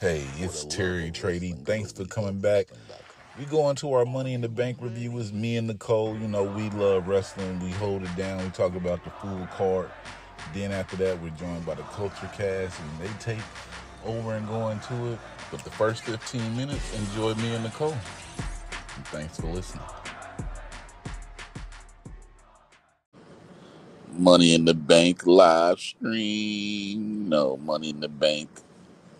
Hey, it's Terry Trady. Thanks for coming back. We go into our Money in the Bank review. It's me and Nicole. You know, we love wrestling. We hold it down. We talk about the full card. Then after that, we're joined by the Culture Cast, and they take over and go into it. But the first 15 minutes, enjoy me and Nicole. And thanks for listening. Money in the Bank live stream. No, Money in the Bank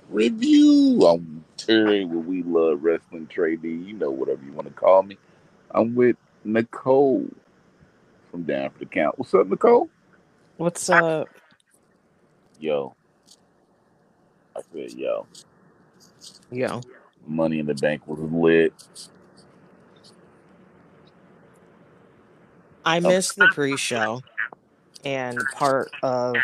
review. I'm Terry with We Love Wrestling Trading. You know, whatever you want to call me. I'm with Nicole from Down for the Count. What's up, Nicole? What's up? Yo. I said, yo. Yo. Money in the Bank was lit. I oh. missed the pre-show and part of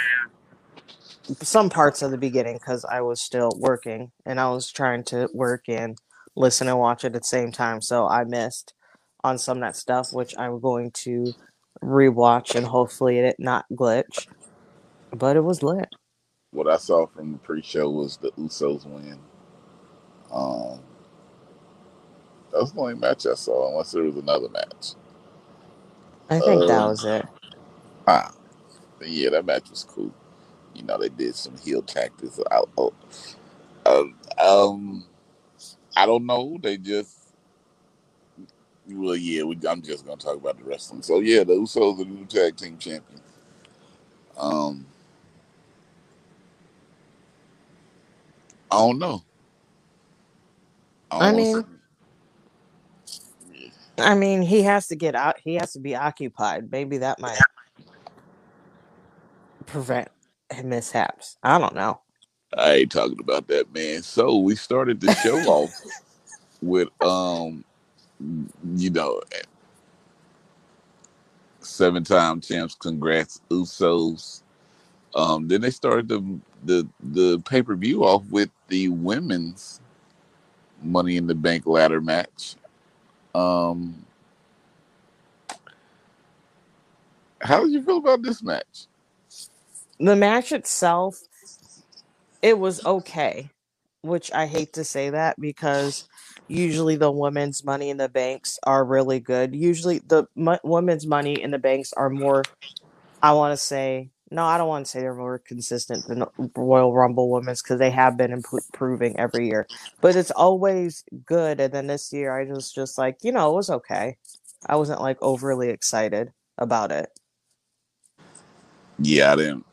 some parts of the beginning because I was still working and I was trying to work and listen and watch it at the same time. So I missed on some of that stuff, which I'm going to rewatch and hopefully it not glitch. But it was lit. What I saw from the pre-show was the Usos win. Um, that was the only match I saw, unless there was another match. I think that Um, was it. Ah, yeah, that match was cool. You know, they did some heel tactics. I, oh, um, um, I don't know. They just, well, yeah. We, I'm just gonna talk about the wrestling. So yeah, the Usos are the new tag team champions. Um, I don't know. I, I mean, yeah. I mean, he has to get out. He has to be occupied. Maybe that might prevent mishaps. I don't know. I ain't talking about that, man. So we started the show off with, um, you know, seven-time champs. Congrats, Usos. Um, then they started the the the pay per view off with the women's Money in the Bank ladder match. Um, how did you feel about this match? The match itself, it was okay, which I hate to say that because usually the women's money in the banks are really good. Usually the women's money in the banks are more, I want to say, no, I don't want to say they're more consistent than Royal Rumble women's because they have been imp- improving every year. But it's always good. And then this year, I was just like, you know, it was okay. I wasn't like overly excited about it. Yeah, I didn't.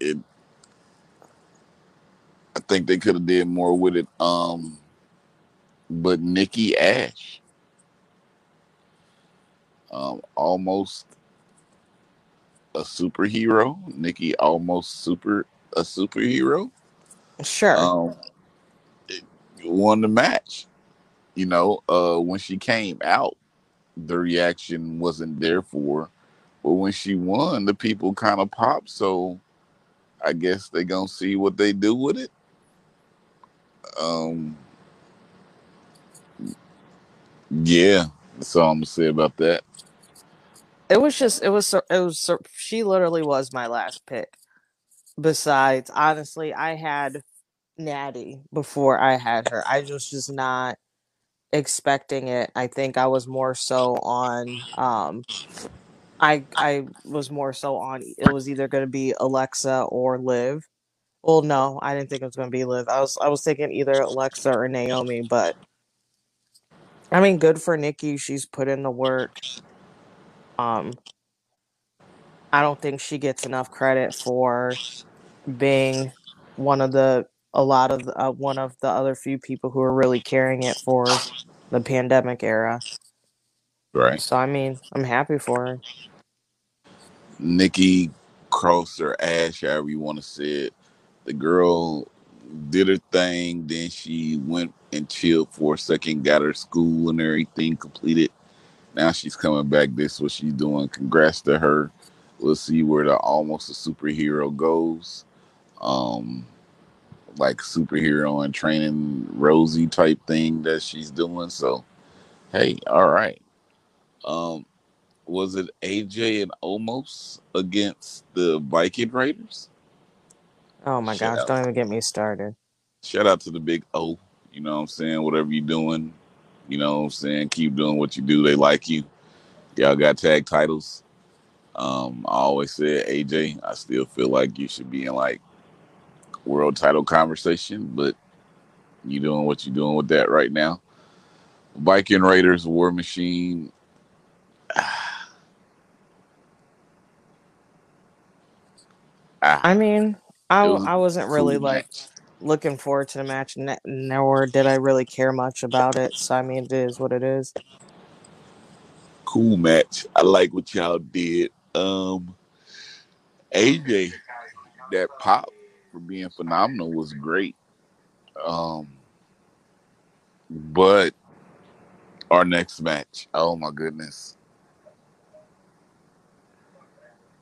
It. I think they could have did more with it. Um, but Nikki Ash, um, almost a superhero. Nikki almost super a superhero. Sure. Um, it won the match. You know, uh, when she came out, the reaction wasn't there for her. But when she won, the people kind of popped. So I guess they gonna see what they do with it. Um, yeah, that's all I'm gonna say about that. It was just it was it was she literally was my last pick. Besides, honestly, I had Natty before I had her. I was just not expecting it. I think I was more so on um I I was more so on it was either going to be Alexa or Liv. Well, no, I didn't think it was going to be Liv. I was I was thinking either Alexa or Naomi, but I mean, good for Nikki. She's put in the work. Um, I don't think she gets enough credit for being one of the a lot of the, uh, one of the other few people who are really carrying it for the pandemic era. Right. So I mean, I'm happy for her. Nikki Cross or Ash, however you want to say it. The girl did her thing, then she went and chilled for a second, got her school and everything completed. Now she's coming back. This is what she's doing. Congrats to her. We'll see where the almost a superhero goes. Um like superhero and training Rosie type thing that she's doing. So hey, all right. Um was it AJ and Omos against the Viking Raiders? Oh my Shit, gosh, that don't even get me started. shout out to the big O. You know what I'm saying? Whatever you're doing, you know what I'm saying? Keep doing what you do. They like you. Y'all got tag titles. Um, I always said, AJ, I still feel like you should be in like world title conversation, but you doing what you're doing with that right now. Viking Raiders War Machine. Ah, I mean, I, was I wasn't cool really like match. looking forward to the match, nor did I really care much about it. So I mean, it is what it is. Cool match. I like what y'all did. Um, AJ, that pop for being phenomenal was great. Um, but our next match, oh my goodness,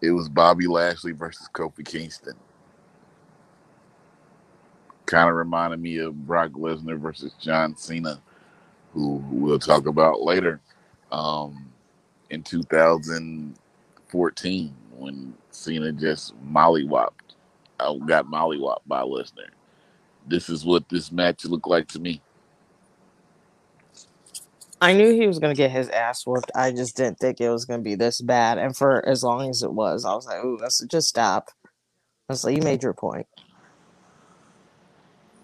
it was Bobby Lashley versus Kofi Kingston. Kind of reminded me of Brock Lesnar versus John Cena, who we'll talk about later. Um, in 2014, when Cena just mollywopped, uh, got mollywopped by Lesnar. This is what this match looked like to me. I knew he was gonna get his ass whooped. I just didn't think it was gonna be this bad. And for as long as it was, I was like, "Ooh, that's just stop." I was like, "You made your point."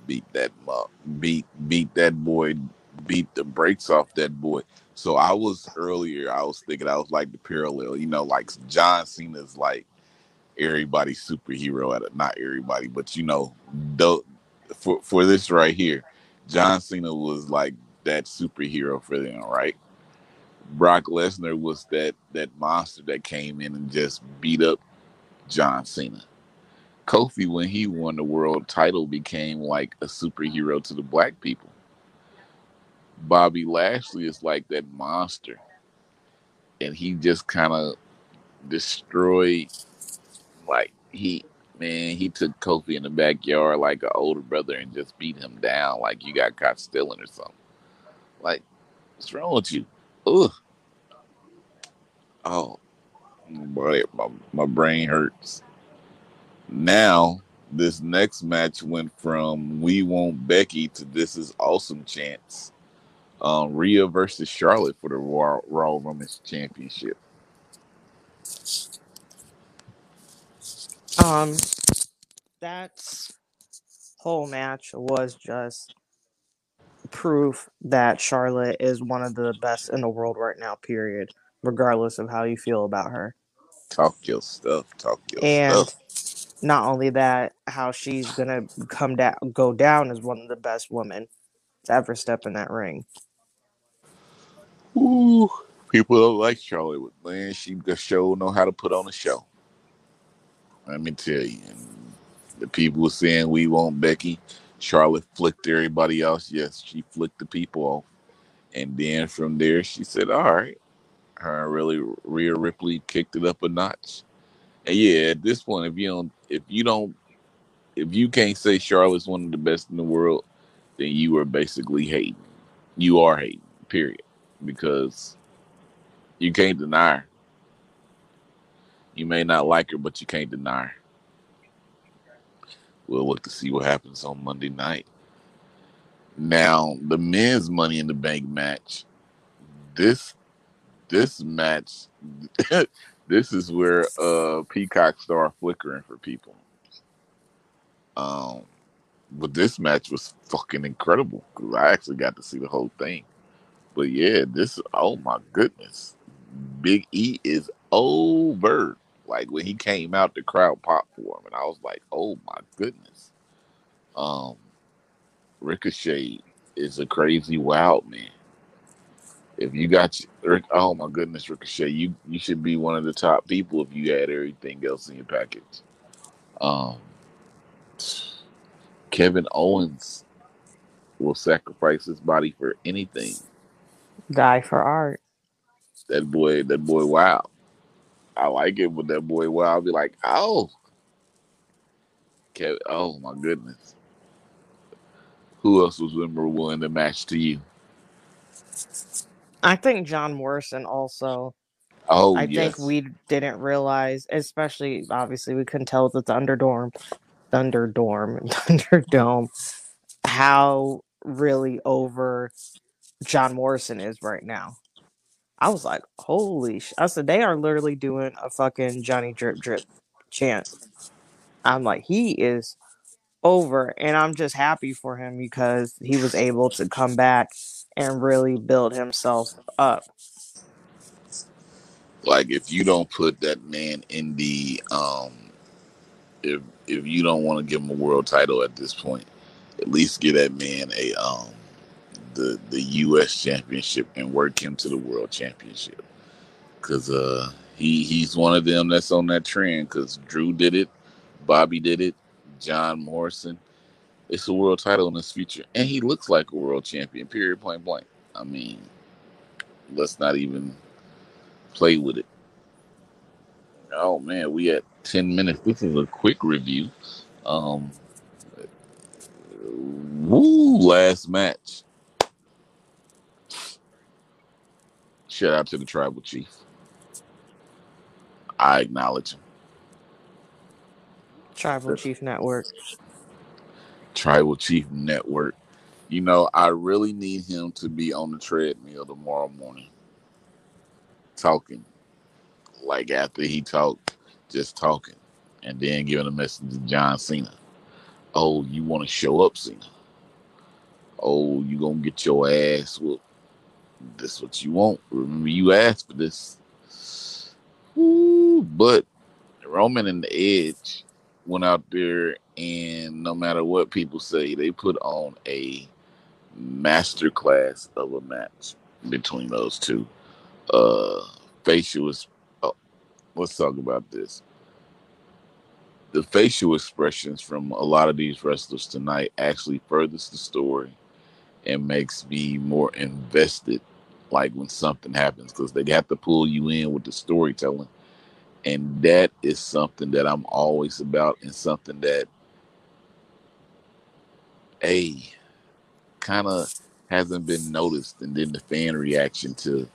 beat that mu- beat beat that boy beat the brakes off that boy so i was earlier i was thinking i was like the parallel you know like john cena's like everybody's superhero at it not everybody but you know the, for for this right here john cena was like that superhero for them right brock lesnar was that that monster that came in and just beat up john cena Kofi, when he won the world title, became like a superhero to the black people. Bobby Lashley is like that monster. And he just kind of destroyed, like, he, man, he took Kofi in the backyard like an older brother and just beat him down like you got caught stealing or something. Like, what's wrong with you? Ugh. Oh, boy, my, my brain hurts. Now, this next match went from We Want Becky to This Is Awesome Chance. Um, Rhea versus Charlotte for the Raw, Raw Women's Championship. Um, that whole match was just proof that Charlotte is one of the best in the world right now. Period. Regardless of how you feel about her. Talk your stuff. Talk your And stuff. not only that, how she's gonna come down, go down as one of the best women to ever step in that ring. Ooh, people don't like Charlotte, man, she the show know how to put on a show. Let me tell you. The people were saying we want Becky. Charlotte flicked everybody else. Yes, she flicked the people off. And then from there, she said, "All right." Her really Rhea Ripley kicked it up a notch. And yeah, at this point, if you don't, if you don't, if you can't say Charlotte's one of the best in the world, then you are basically hating. You are hating. Period. Because you can't deny her. You may not like her, but you can't deny her. We'll look to see what happens on Monday night. Now, the men's Money in the Bank match. This this match, this is where uh Peacock star flickering for people. Um, but this match was fucking incredible because I actually got to see the whole thing. But yeah, this oh my goodness, Big E is over. Like when he came out, the crowd popped for him, and I was like, oh my goodness. Um, Ricochet is a crazy wild man. If you got Rick, oh my goodness, Ricochet, you you should be one of the top people if you had everything else in your package. Um, Kevin Owens will sacrifice his body for anything. Die for art. That boy, that boy, wow. I like it, with that boy, wow, I'll be like, oh, Kevin, oh my goodness. Who else was memorable in the match to you? I think John Morrison also. Oh, I yes. think we didn't realize, especially obviously we couldn't tell with the Thunderdome, Thunderdome, Thunderdome. how really over John Morrison is right now. I was like, holy sh! I said they are literally doing a fucking Johnny Drip Drip chant. I'm like, he is over, and I'm just happy for him because he was able to come back and really build himself up. Like if you don't put that man in the um if if you don't want to give him a world title at this point, at least give that man a um the the US championship and work him to the world championship. Cause uh he he's one of them that's on that trend because Drew did it, Bobby did it, John Morrison. It's a world title in his future. And he looks like a world champion, period point blank. I mean, let's not even play with it. Oh man, we at ten minutes. This is a quick review. Um, woo, last match. Shout out to the tribal chief. I acknowledge him. Tribal Chief Network. Tribal Chief Network. You know, I really need him to be on the treadmill tomorrow morning, talking. Like after he talked, just talking, and then giving a message to John Cena. Oh, you want to show up, Cena? Oh, you gonna get your ass whooped? This what you want? Remember, you asked for this. Ooh, but Roman and the Edge went out there, and no matter what people say, they put on a masterclass of a match between those two. Uh, facial is. Oh, let's talk about this. The facial expressions from a lot of these wrestlers tonight actually furthers the story and makes me more invested. Like when something happens, because they have to pull you in with the storytelling and that is something that I'm always about, and something that a kind of hasn't been noticed. And then the fan reaction to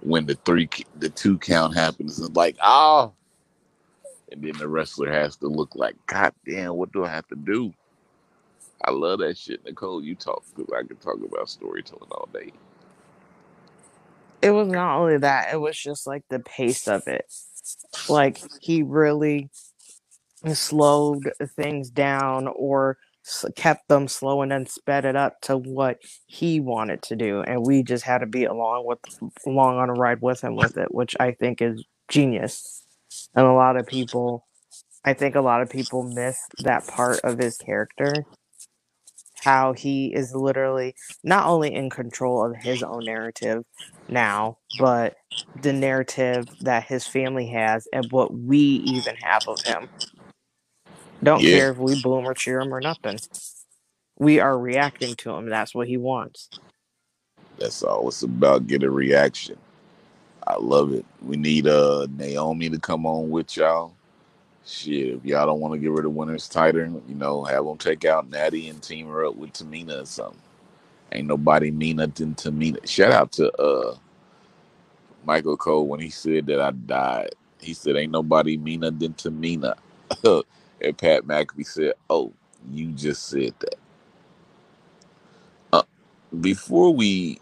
when the three, the two count happens, is like, oh, and then the wrestler has to look like, God damn, what do I have to do? I love that shit, Nicole. You talk because I can talk about storytelling all day. It was not only that; it was just like the pace of it. Like he really slowed things down or kept them slow and then sped it up to what he wanted to do and we just had to be along with along on a ride with him with it which i think is genius and a lot of people i think a lot of people miss that part of his character how he is literally not only in control of his own narrative now but the narrative that his family has and what we even have of him don't Yeah. care if we boo him or cheer him or nothing. We are reacting to him. That's what he wants. That's all it's about. Get a reaction. I love it. We need uh Naomi to come on with y'all. Shit, if y'all don't want to get rid of winners title, you know, have them take out Natty and team her up with Tamina or something. Ain't nobody meaner than Tamina. Shout out to uh Michael Cole when he said that I died. He said, "Ain't nobody meaner than Tamina." and Pat McAfee said, "Oh, you just said that." Uh, before we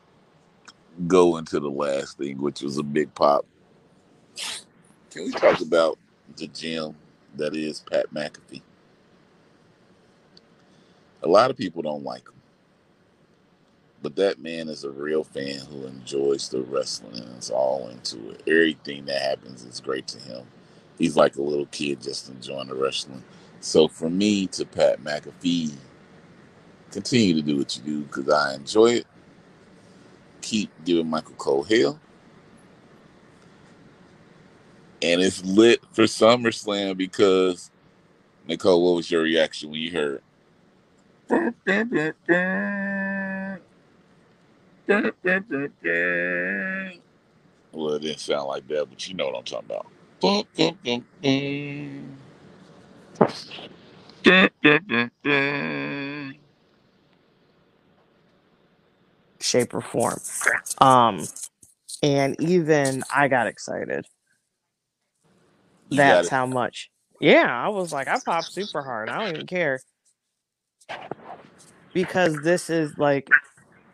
go into the last thing, which was a big pop, can we talk about the gem that is Pat McAfee? A lot of people don't like him, but that man is a real fan who enjoys the wrestling and is all into it. Everything that happens is great to him. He's like a little kid just enjoying the wrestling. So for me to Pat McAfee, continue to do what you do because I enjoy it. Keep giving Michael Cole hell. And it's lit for SummerSlam because Nicole, what was your reaction when you heard? Well, it didn't sound like that, but you know what I'm talking about. Shape or form. Um and even I got excited. You how much. Yeah, I was like, I popped super hard. I don't even care. because this is like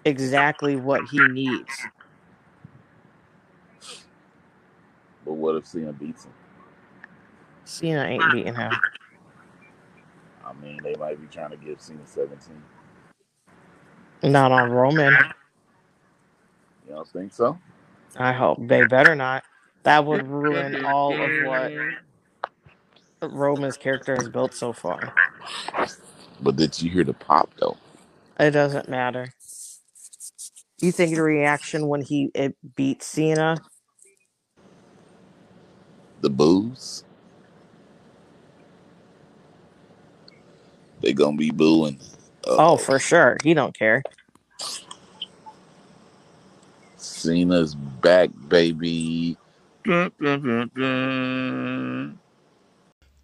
exactly what he needs. But what if Cena beats him? Cena ain't beating him. I mean, they might be trying to give Cena 17. Not on Roman. You don't think so? I hope they better not. That would ruin all of what Roman's character has built so far. But did you hear the pop though? It doesn't matter. You think the reaction when he it beat Cena? The boos? They gonna be booing. Oh, for sure. He don't care. Cena's back, baby.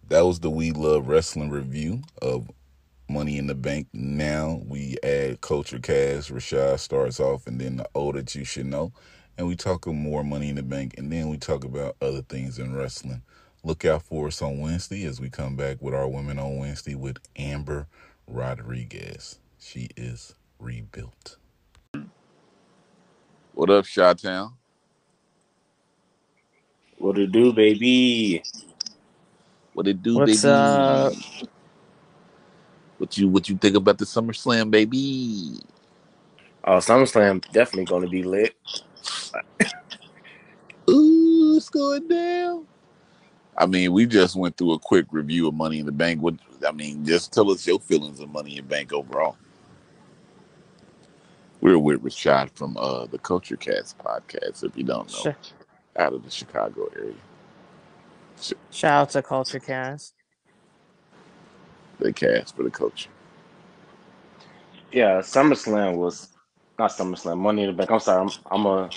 That was the We Love Wrestling review of Money in the Bank. Now we add Culture Cast. Rashad starts off, and then the O that you should know. And we talk more Money in the Bank, and then we talk about other things in wrestling. Look out for us on Wednesday as we come back with our Women on Wednesday with Amber Rodriguez. She is rebuilt. What up, Shot Town? What it do, baby? What it do, What's baby? up? What you what you think about the SummerSlam, baby? Oh, SummerSlam definitely gonna be lit. Ooh, it's going down. I mean, we just went through a quick review of Money in the Bank. What I mean, just tell us your feelings of Money in the Bank overall. We're with Rashad from uh, the Culture Cast podcast. If you don't know, Sh- out of the Chicago area, shout out to Culture Cast. they cast for the culture. Yeah, SummerSlam was not SummerSlam. Money in the Bank. I'm sorry. I'm, I'm a.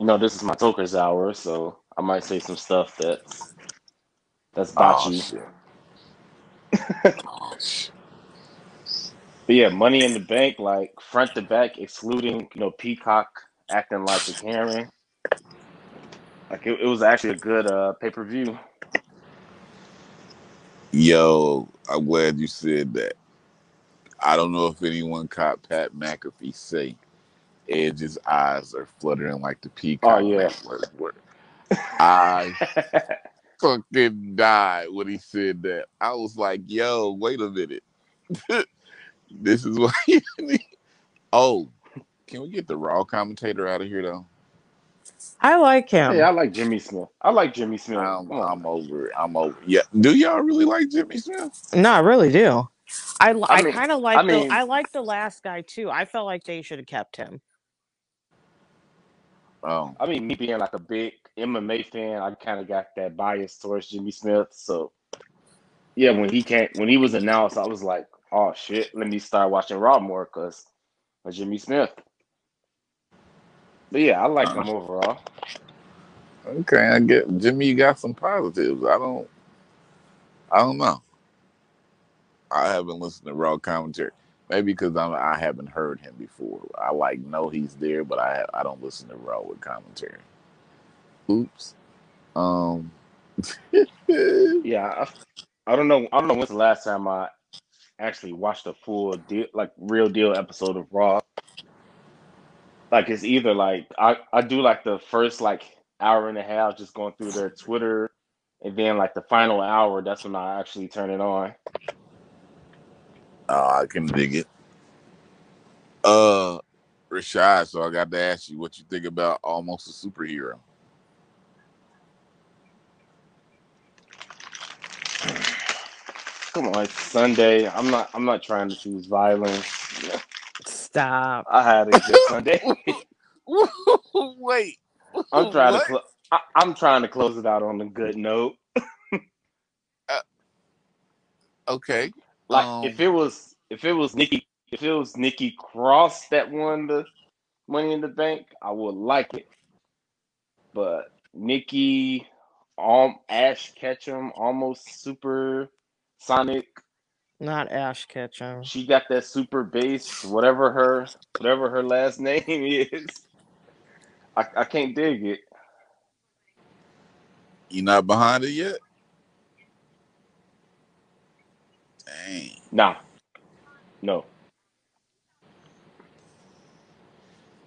You know, this is my Toker's hour, so I might say some stuff that's that's Oh, botchy. shit. Oh. But yeah, Money in the Bank, like front to back, excluding you know Peacock acting like a Karen. Like it, it was actually a good uh, pay per view. Yo, I'm glad you said that. I don't know if anyone caught Pat McAfee say Edge's eyes are fluttering like the peacock. Oh, yeah. I fucking died when he said that. I was like, yo, wait a minute. this is why. Oh, can we get the raw commentator out of here though? I like him. yeah, I like Jimmy Smith. I like Jimmy Smith. I'm, I'm over it. I'm over. Yeah. Do y'all really like Jimmy Smith? No, I really do. I, I, I mean- kind of like I mean- the I like the last guy too. I felt like they should have kept him. Oh, I mean, me being like a big MMA fan, I kind of got that bias towards Jimmy Smith. So, yeah, when he came, when he was announced, I was like, "Oh shit, let me start watching Raw more because of Jimmy Smith." But yeah, I like them overall. okay. I get Jimmy. You got some positives. I don't. I don't know. I haven't listened to raw commentary. Maybe because I'm I haven't heard him before. I like know he's there, but I I don't listen to raw with commentary. Oops. Um. Yeah, I, I don't know. I don't know when's the last time I actually watched a full deal, like real deal episode of Raw. Like it's either like I I do like the first like hour and a half just going through their Twitter, and then like the final hour, that's when I actually turn it on. Oh, I can dig it. Uh, Rashad. So I got to ask you what you think about almost a superhero. Come on, it's Sunday. I'm not. I'm not trying to choose violence. Stop. I had a good Sunday. Wait. I'm trying What? to. Cl- I, I'm trying to close it out on a good note. Okay. Like Um, if it was if it was Nikki if it was Nikki Cross that won the Money in the Bank, I would like it. But Nikki, um, Ash Ketchum, almost super Sonic. Not Ash Ketchum. She got that super bass, whatever her whatever her last name is. I, I can't dig it. You not behind it yet? Dang. Nah. No.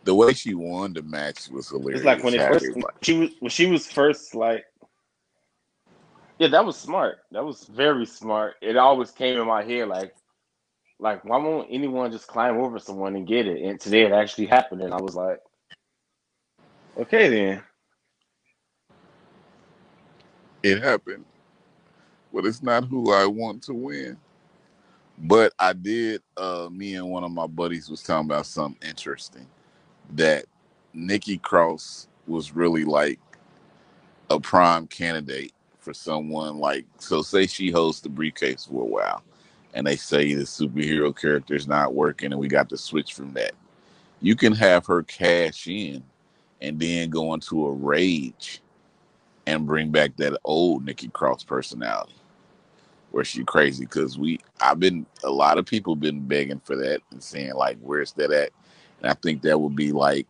The way she won the match was hilarious. It's like when it first, she was when she was first like yeah, that was smart. That was very smart. It always came in my head like like why won't anyone just climb over someone and get it? And today it actually happened and I was like, Okay then. it happened, but it's not who I want to win. But I did. Uh, me and one of my buddies was talking about something interesting that Nikki Cross was really like a prime candidate for someone like. So, say she hosts the briefcase for a while, and they say the superhero character is not working, and we got to switch from that. You can have her cash in, and then go into a rage, and bring back that old Nikki Cross personality where she crazy because we I've been a lot of people been begging for that and saying like where's that at and I think that would be like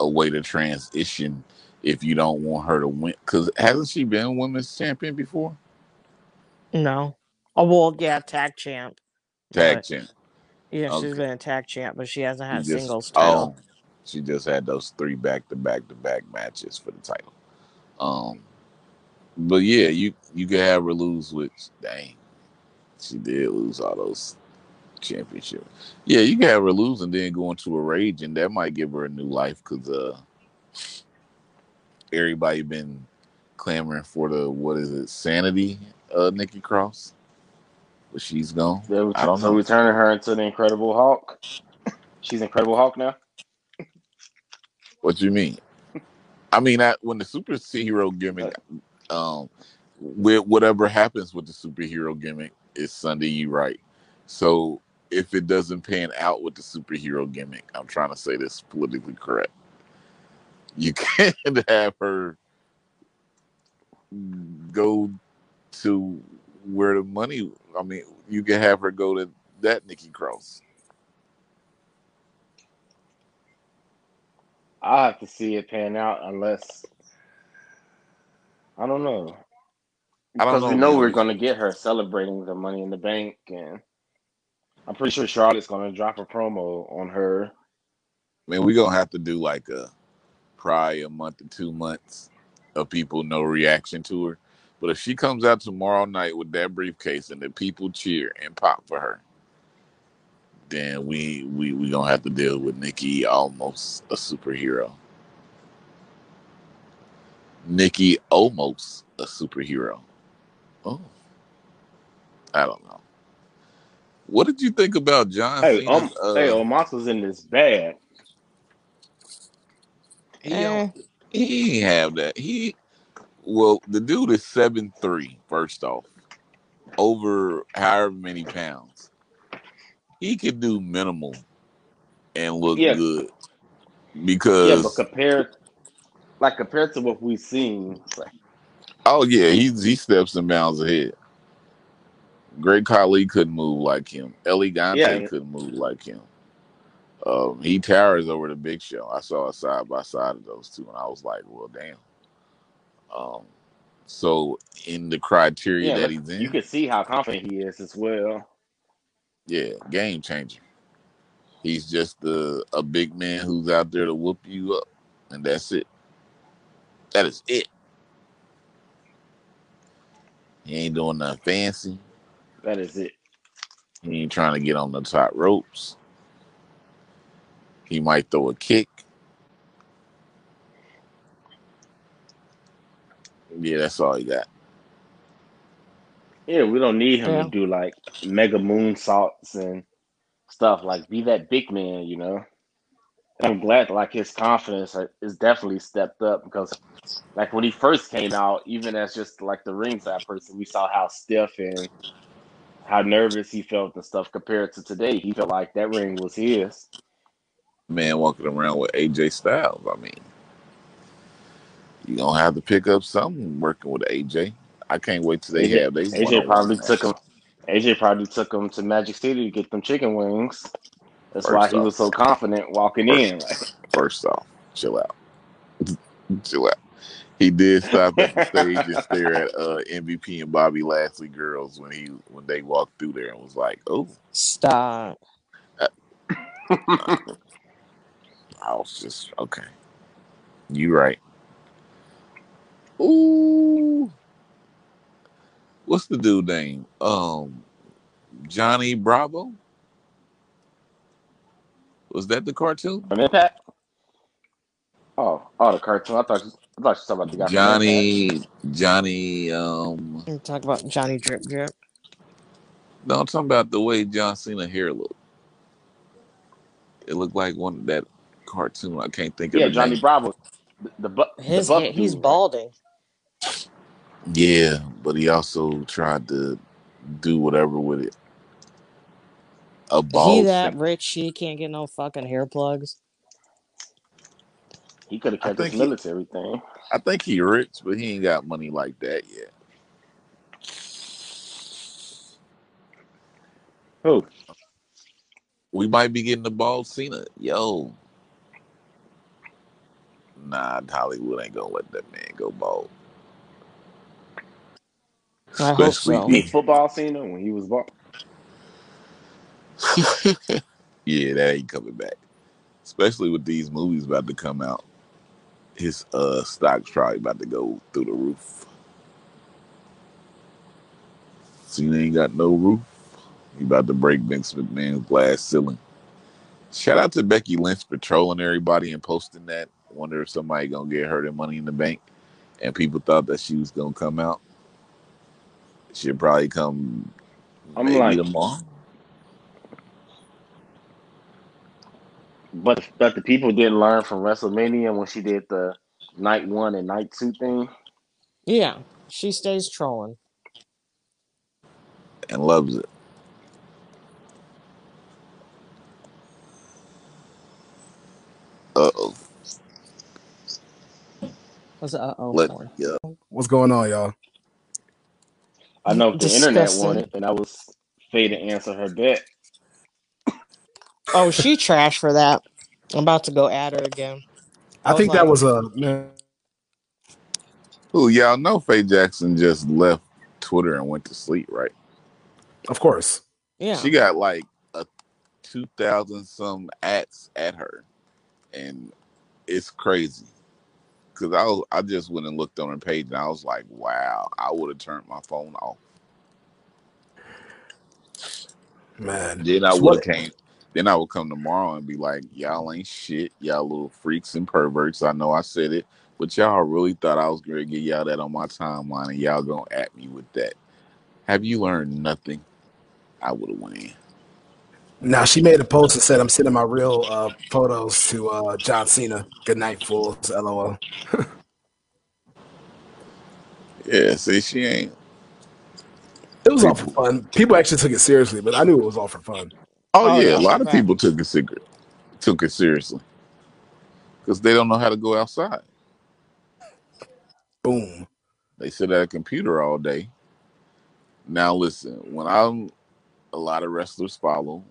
a way to transition if you don't want her to win because hasn't she been women's champion before No. Oh well, yeah, tag champ. tag champ yeah, she's been a tag champ, but she hasn't she had just singles title. oh she just had those three back to back to back matches for the title um but yeah you you could have her lose with dang she did lose all those championship. Yeah, you can have her lose and then go into a rage, and that might give her a new life because uh, everybody been clamoring for the what is it, sanity, uh, Nikki Cross, but she's gone. I don't know. we turning her into the Incredible Hulk. She's Incredible Hulk now. What you mean? I mean, that when the superhero gimmick, um, with whatever happens with the superhero gimmick is Sunday, you right. So if it doesn't pan out with the superhero gimmick, I'm trying to say this politically correct. You can't have her go to where the money. I mean, you can have her go to that Nikki Cross. I'll have to see it pan out unless I don't know. I don't Because know, we know man. we're gonna get her celebrating the money in the bank and I'm pretty sure Charlotte's gonna drop a promo on her. Man, we're gonna have to do like a probably a month or two months of people no reaction to her. But if she comes out tomorrow night with that briefcase and the people cheer and pop for her, then we we we gonna have to deal with Nikki almost a superhero. Nikki almost a superhero. Oh, I don't know. What did you think about John Hey, Cena's? um, uh, hey, Omos in this bad. He, Eh. don't- he ain't have that. He well, the dude is seven three. First off, over however many pounds, he could do minimal and look Yeah. good Yeah, because but compared like compared to what we've seen, it's like, oh yeah, he's he steps and bounds ahead. Great Khali couldn't move like him. El Gigante Yeah. couldn't move like him. Um, he towers over the Big Show. I saw a side by side of those two, and I was like, "Well, damn." Um, so in the criteria yeah, that he's in, you can see how confident he is as well. yeah, game changer. He's just a, a big man who's out there to whoop you up, and that's it. That is it. He ain't doing nothing fancy. That is it. He ain't trying to get on the top ropes. He might throw a kick. Yeah, that's all he got. Yeah, we don't need him Yeah. to do like mega moonsaults and stuff. Like be that big man, you know. I'm glad like his confidence is definitely stepped up because like when he first came out, even as just like the ringside person, we saw how stiff and how nervous he felt and stuff compared to today. He felt like that ring was his. Man walking around with AJ Styles. I mean, you gonna have to pick up something working with AJ. I can't wait till they AJ, have they AJ probably one-on-one took him. AJ probably took him to Magic City to get them chicken wings. That's why First he was so confident walking first, in. Like first off, chill out, chill out. He did stop at the stage and stare at uh, MVP and Bobby Lashley girls when he when they walked through there and was like, "Oh, Stop. I was just okay. You right. Ooh. What's the dude name? Um Johnny Bravo? Was that the cartoon? From Impact. Oh, oh, the cartoon. I thought you, I thought you were talking about the guy. Johnny Johnny um You talk about Johnny Drip Drip. no I'm talking about the way John Cena hair looked. It looked like one of that cartoon. I can't think of Yeah, Johnny name. Bravo. The, the, bu- the His he's dude, balding. Yeah, but he also tried to do whatever with it. A bald. He bald that thing. rich, he can't get no fucking hair plugs. He could have kept his think he, military thing. I think he rich, but he ain't got money like that yet. Who? We might be getting the bald Cena. Yo, nah, Hollywood ain't gonna let that man go bald. I hope Especially so. You mean football Cena when he was bald? yeah, that ain't coming back. Especially with these movies about to come out. His uh stock's probably about to go through the roof. Cena ain't got no roof. He about to break Vince McMahon's glass ceiling. Shout out to Becky Lynch for trolling everybody and posting that. Wonder if somebody gonna get her their money in the bank. And people thought that she was gonna come out. She'll probably come I'm maybe like, tomorrow. but but the people didn't learn from WrestleMania when she did the night one and night two thing. Yeah, she stays trolling. and loves it. Uh oh. What's uh oh Let yeah. What's going on, y'all? I know if the internet Disgusting. wanted, and I was Faye to answer her bet. Oh, she trashed for that. I'm about to go at her again. I, I was think that was a man. Who y'all know Faye Jackson just left Twitter and went to sleep, right? Of course. Yeah. She got like a two thousand some ats at her. And it's crazy. Cause I was I just went and looked on her page and I was like, wow, I would have turned my phone off. Man. Then I would have came. Then I would come tomorrow and be like, y'all ain't shit. Y'all little freaks and perverts. I know I said it, but y'all really thought I was going to get y'all that on my timeline and y'all going to at me with that. Have you learned nothing? I would have went in. Now she made a post and said, "I'm sending my real uh, photos to uh, John Cena. Good night, fools. LOL." Yeah, see, she ain't. It was all for fun. People actually took it seriously, but I knew it was all for fun. Oh, Oh, yeah, yeah, a lot of fact. people took it secret, took it seriously, because they don't know how to go outside. Boom. They sit at a computer all day. Now listen, when I'm a lot of wrestlers follow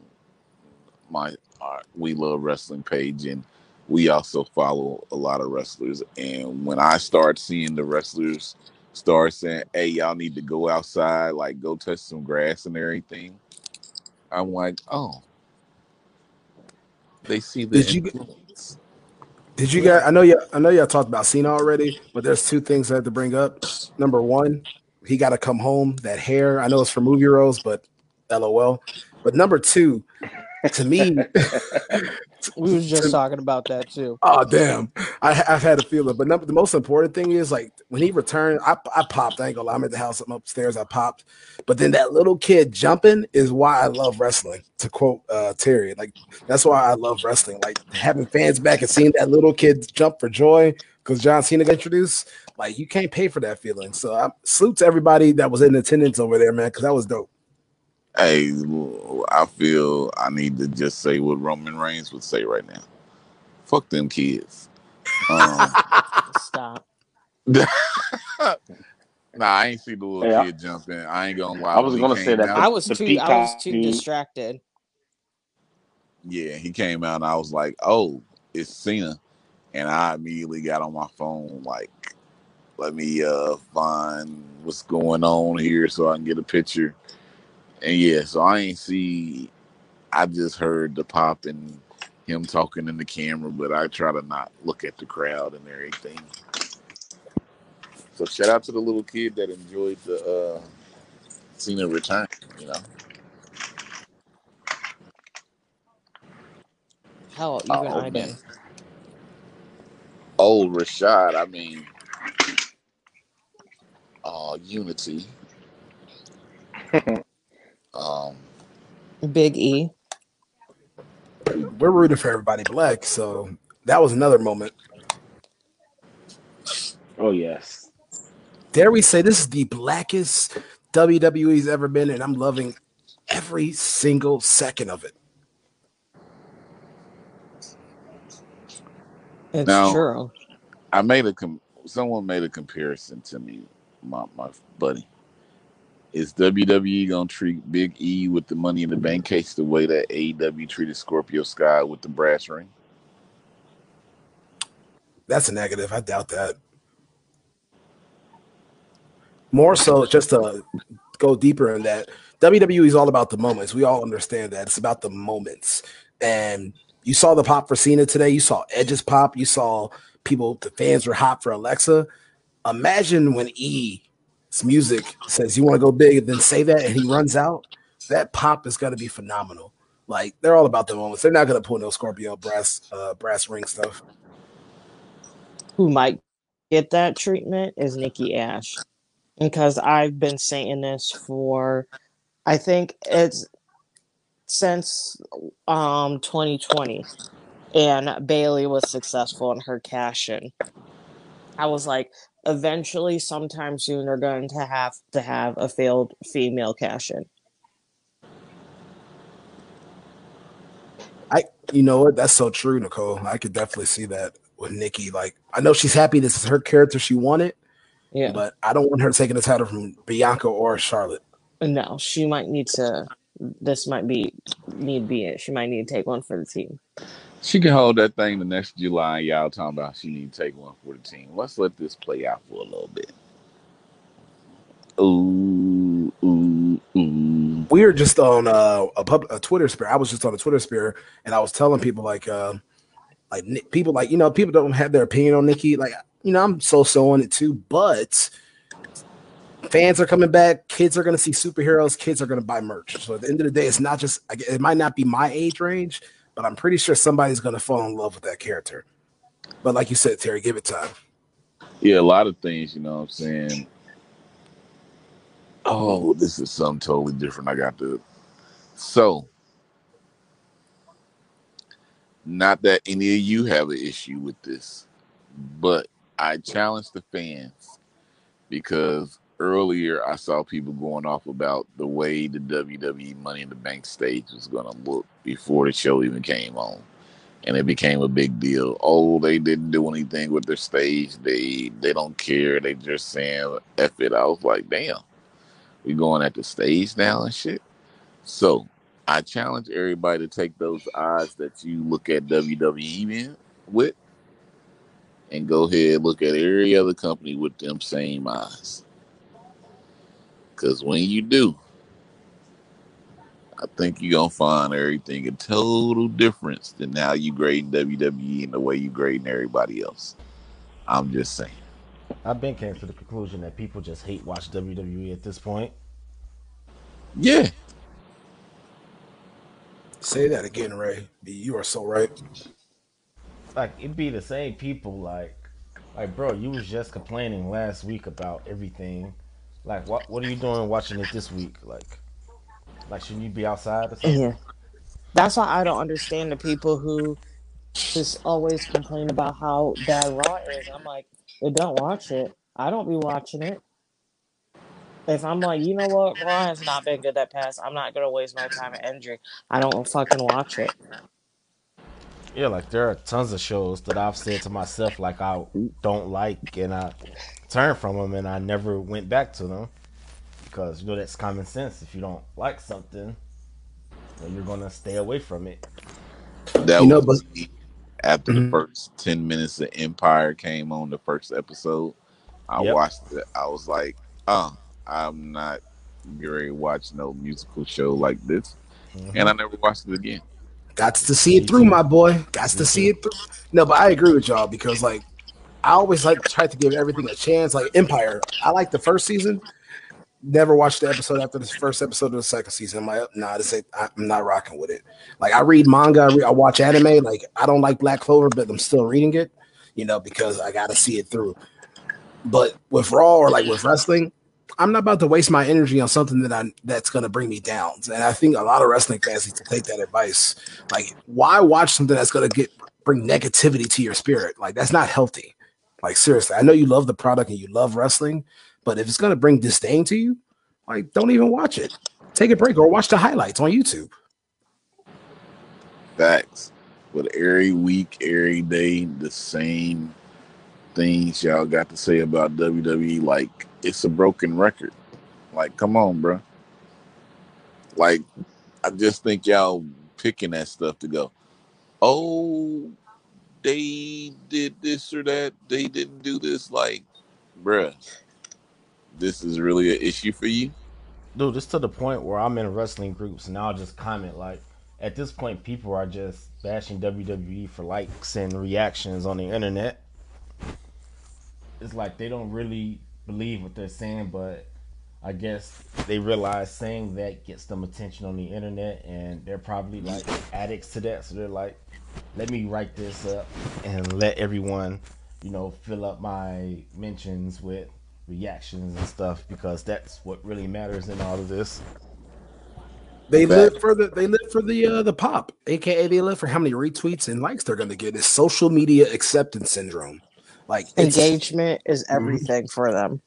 my uh, We Love Wrestling page, and we also follow a lot of wrestlers. And when I start seeing the wrestlers start saying, "Hey, y'all need to go outside, like go touch some grass and everything," I'm like, "Oh, they see the Did you- influence." Did you guys? I know you. I know y'all talked about Cena already, but there's two things I have to bring up. Number one, he got to come home. That hair. I know it's for movie roles, but LOL. But number two, to me, We was just to- talking about that too. Oh damn! I, I've had a feeling, but number, the most important thing is like when he returned, I, I popped. I ain't gonna lie, I'm at the house. I'm upstairs. I popped, but then that little kid jumping is why I love wrestling. To quote uh, Terry, like that's why I love wrestling. Like having fans back and seeing that little kid jump for joy because John Cena got introduced. Like you can't pay for that feeling. So I salute to everybody that was in attendance over there, man, because that was dope. Hey, I feel I need to just say what Roman Reigns would say right now. Fuck them kids. Um, Stop. Nah, I ain't see the little Hey, I- kid jump in. I ain't gonna lie. I was gonna say came that, out- I was the too. I was too dude- distracted. yeah, he came out and I was like, oh, it's Cena. And I immediately got on my phone, like, let me uh find what's going on here so I can get a picture. And yeah, so I ain't see I just heard the pop and him talking in the camera, but I try to not look at the crowd and everything. So shout out to the little kid that enjoyed the uh Cena return, you know. Hell, even Oh I did. Old Rashad, I mean uh Unity. Um Big E. We're rooting for everybody black, so that was another moment. Oh yes. Dare we say this is the blackest WWE's ever been, and I'm loving every single second of it. It's Now- true. I made a com- someone made a comparison to me, my my buddy. Is WWE gonna treat Big E with the Money in the Bank case the way that AEW treated Scorpio Sky with the brass ring? That's a negative. I doubt that. More so, just to go deeper in that, WWE is all about the moments. We all understand that it's about the moments. And you saw the pop for Cena today. You saw Edge's pop. You saw people, the fans were hot for Alexa. Imagine when E's music says you want to go big and then say that and he runs out. That pop is going to be phenomenal. Like they're all about the moments. They're not going to pull no Scorpio brass uh, brass ring stuff. Who might get that treatment is Nikki Ash. Because I've been saying this for I think it's since um 2020 and Bayley was successful in her cash in. I was like, eventually, sometime soon, they're going to have to have a failed female cash in. I, you know what? That's so true, Nicole. I could definitely see that with Nikki. Like, I know she's happy this is her character she wanted, Yeah. but I don't want her taking the title from Bianca or Charlotte. No, she might need to. This might be need be it. She might need to take one for the team. She can hold that thing the next July. Y'all talking about she need to take one for the team. Let's let this play out for a little bit. Ooh, ooh, ooh. We were just on uh, a pub, a Twitter sphere. I was just on a Twitter sphere, and I was telling people like, uh, like people like you know people don't have their opinion on Nikki. Like, you know, I'm so so on it too, but fans are coming back. Kids are going to see superheroes. Kids are going to buy merch. So at the end of the day, it's not just it might not be my age range, but I'm pretty sure somebody's going to fall in love with that character. But like you said, Terry, give it time. Yeah, a lot of things, you know what I'm saying? Oh, this is something totally different. I got to. So, not that any of you have an issue with this, but I challenge the fans because earlier I saw people going off about the way the WWE Money in the Bank stage was going to look before the show even came on. And it became a big deal. Oh, they didn't do anything with their stage. They they don't care. They just saying F it. I was like, damn, we going at the stage now and shit. So I challenge everybody to take those eyes that you look at WWE with and go ahead look at every other company with them same eyes. Cause when you do, I think you're gonna find everything a total difference than how you grading WWE and the way you grading everybody else. I'm just saying. I've been came to the conclusion that people just hate watch WWE at this point. Yeah. Say that again, Ray. You are so right. Like it'd be the same people. Like, like bro, you was just complaining last week about everything. Like, what what are you doing watching it this week? Like, like shouldn't you be outside or something? Yeah. That's why I don't understand the people who just always complain about how bad Raw is. I'm like, well, don't watch it. I don't be watching it. If I'm like, you know what, Raw has not been good that past, I'm not gonna waste my time and energy. I don't fucking watch it. Yeah, like there are tons of shows that I've said to myself like I don't like, and I turned from them, and I never went back to them because you know that's common sense. If you don't like something, then you're gonna stay away from it. That You know, was but- me. after Mhm. the first ten minutes of Empire came on the first episode. I Yep. watched it. I was like, "Uh, I'm not going to watch no musical show like this," Mhm. and I never watched it again. Got to see it through, my boy. Got to see it through. No, but I agree with y'all because like I always like try to give everything a chance. Like Empire, I like the first season. Never watched the episode after the first episode of the second season. I'm like, oh, nah, this ain't, I'm not rocking with it. Like I read manga, I, read, I watch anime. Like I don't like Black Clover, but I'm still reading it, you know, because I got to see it through. But with Raw or like with wrestling, I'm not about to waste my energy on something that I that's to bring me down. And I think a lot of wrestling fans need to take that advice. Like, why watch something that's to get bring negativity to your spirit? Like, that's not healthy. Like, seriously, I know you love the product and you love wrestling, but if it's to bring disdain to you, like, don't even watch it. Take a break or watch the highlights on YouTube. Facts. But every week, every day, the same things y'all got to say about WWE. Like, it's a broken record. Like, come on, bro. Like, I just think y'all picking that stuff to go. Oh, they did this or that. They didn't do this. Like, bruh, this is really an issue for you. Dude, it's to the point where I'm in wrestling groups and I'll just comment like, at this point, people are just bashing WWE for likes and reactions on the internet. It's like they don't really believe what they're saying, but I guess they realize saying that gets them attention on the internet, and they're probably like addicts to that. So they're like, let me write this up and let everyone, you know, fill up my mentions with reactions and stuff because that's what really matters in all of this. They live for the they live for the uh, the pop, aka they live for how many retweets and likes they're gonna get. Is social media acceptance syndrome. Like engagement is mm-hmm. everything mm-hmm. for them.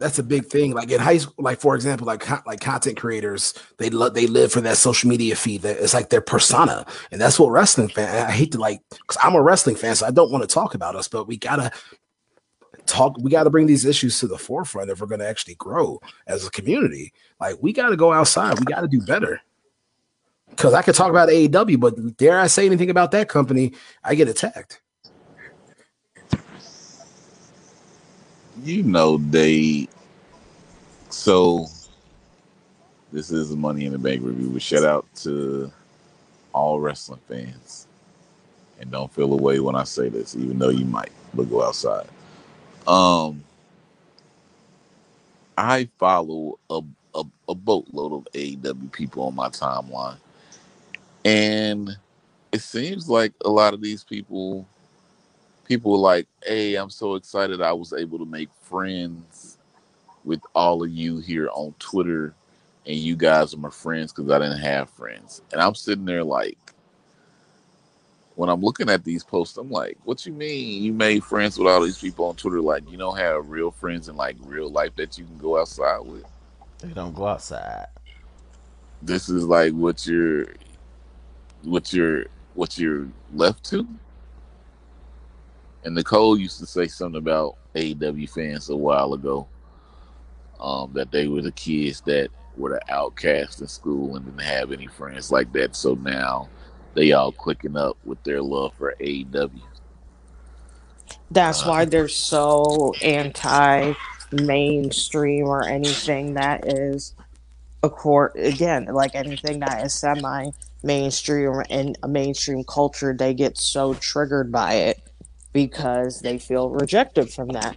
That's a big thing. Like in high school, like for example, like like content creators, they love they live for that social media feed. That it's like their persona, and that's what wrestling fan. I hate to like, because I'm a wrestling fan, so I don't want to talk about us, but we gotta talk. We got to bring these issues to the forefront if we're to actually grow as a community. Like we got to go outside. We got to do better. Because I could talk about AEW, but dare I say anything about that company, I get attacked. You know they so this is a money in the bank review but shout out to all wrestling fans. And don't feel away when i say this even though you might but go outside. Um i follow a, a, a boatload of aew people on my timeline. And it seems like a lot of these people people were like, "Hey, I'm so excited! I was able to make friends with all of you here on Twitter, and you guys are my friends because I didn't have friends." And I'm sitting there like, when I'm looking at these posts, I'm like, "What you mean you made friends with all these people on Twitter? Like, you don't have real friends in like real life that you can go outside with?" They don't go outside. This is like what you're, what you're, what you're left to. And Nicole used to say something about AEW fans a while ago. Um, that they were the kids that were the outcasts in school and didn't have any friends like that. So now they all clicking up with their love for AEW. That's uh, why they're so anti mainstream or anything that is a court again like anything that is semi mainstream and a mainstream culture they get so triggered by it because they feel rejected from that.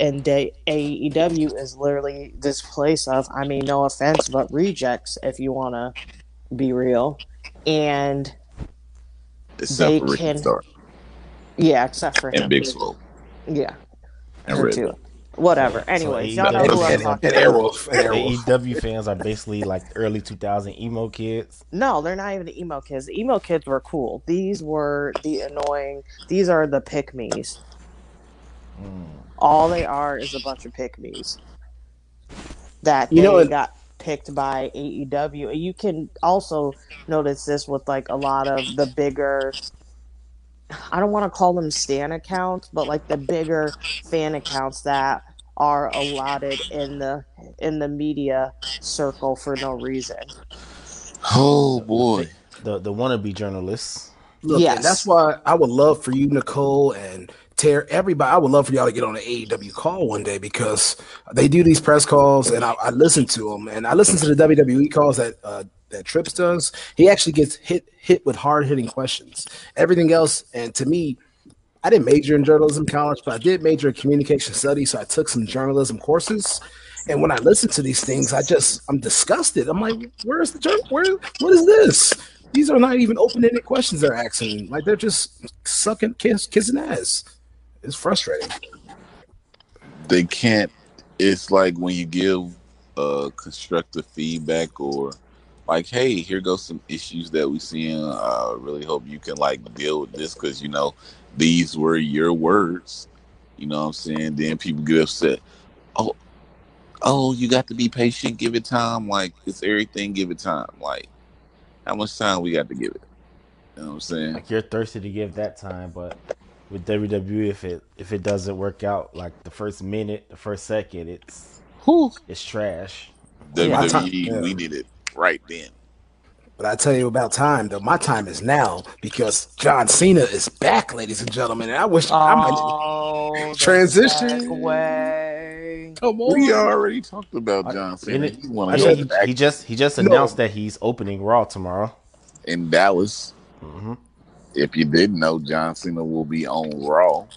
And they, AEW is literally this place of, I mean, no offense, but rejects, if you want to be real. And except they can, yeah, except for and him. Big Swole. Yeah, and too whatever. Anyways, so y'all know who I'm talking about. AEW fans are basically like early 2000 emo kids. No, they're not even the emo kids. The emo kids were cool. These were the annoying. These are the pick me's. Mm. All they are is a bunch of pick me's that you know got picked by AEW. You can also notice this with like a lot of the bigger I don't want to call them stan accounts, but like the bigger fan accounts that are allotted in the in the media circle for no reason. Oh boy, the the wannabe journalists. Look, yes. that's why I would love for you, Nicole, and Tear, everybody. I would love for y'all to get on an AEW call one day because they do these press calls, and I, I listen to them, and I listen to the WWE calls that uh, that Trips does. He actually gets hit hit with hard hitting questions. Everything else, and to me, I didn't major in journalism college, but I did major in communication studies. So I took some journalism courses. And when I listen to these things, I just I'm disgusted. I'm like, where's the journal? Where what is this? These are not even open-ended questions they're asking. Like they're just sucking kiss kissing ass. It's frustrating. They can't. It's like when you give uh constructive feedback or like, hey, here goes some issues that we see. And I uh, really hope you can like deal with this because you know these were your words. You know what I'm saying? Then people get upset. Oh, oh, you got to be patient. Give it time. Like it's everything. Give it time. Like how much time we got to give it? You know what I'm saying? Like you're thirsty to give that time, but with WWE, if it if it doesn't work out, like the first minute, the first second, it's Whew. it's trash. WWE, yeah. we did it right then. But I tell you about time though. My time is now because John Cena is back, ladies and gentlemen. And I wish I might Oh, Transition. segue. come on. We already talked about John Cena. it- He I to he, back he just he just No. announced that he's opening Raw tomorrow. in Dallas. hmm If you didn't know, John Cena will be on Raw.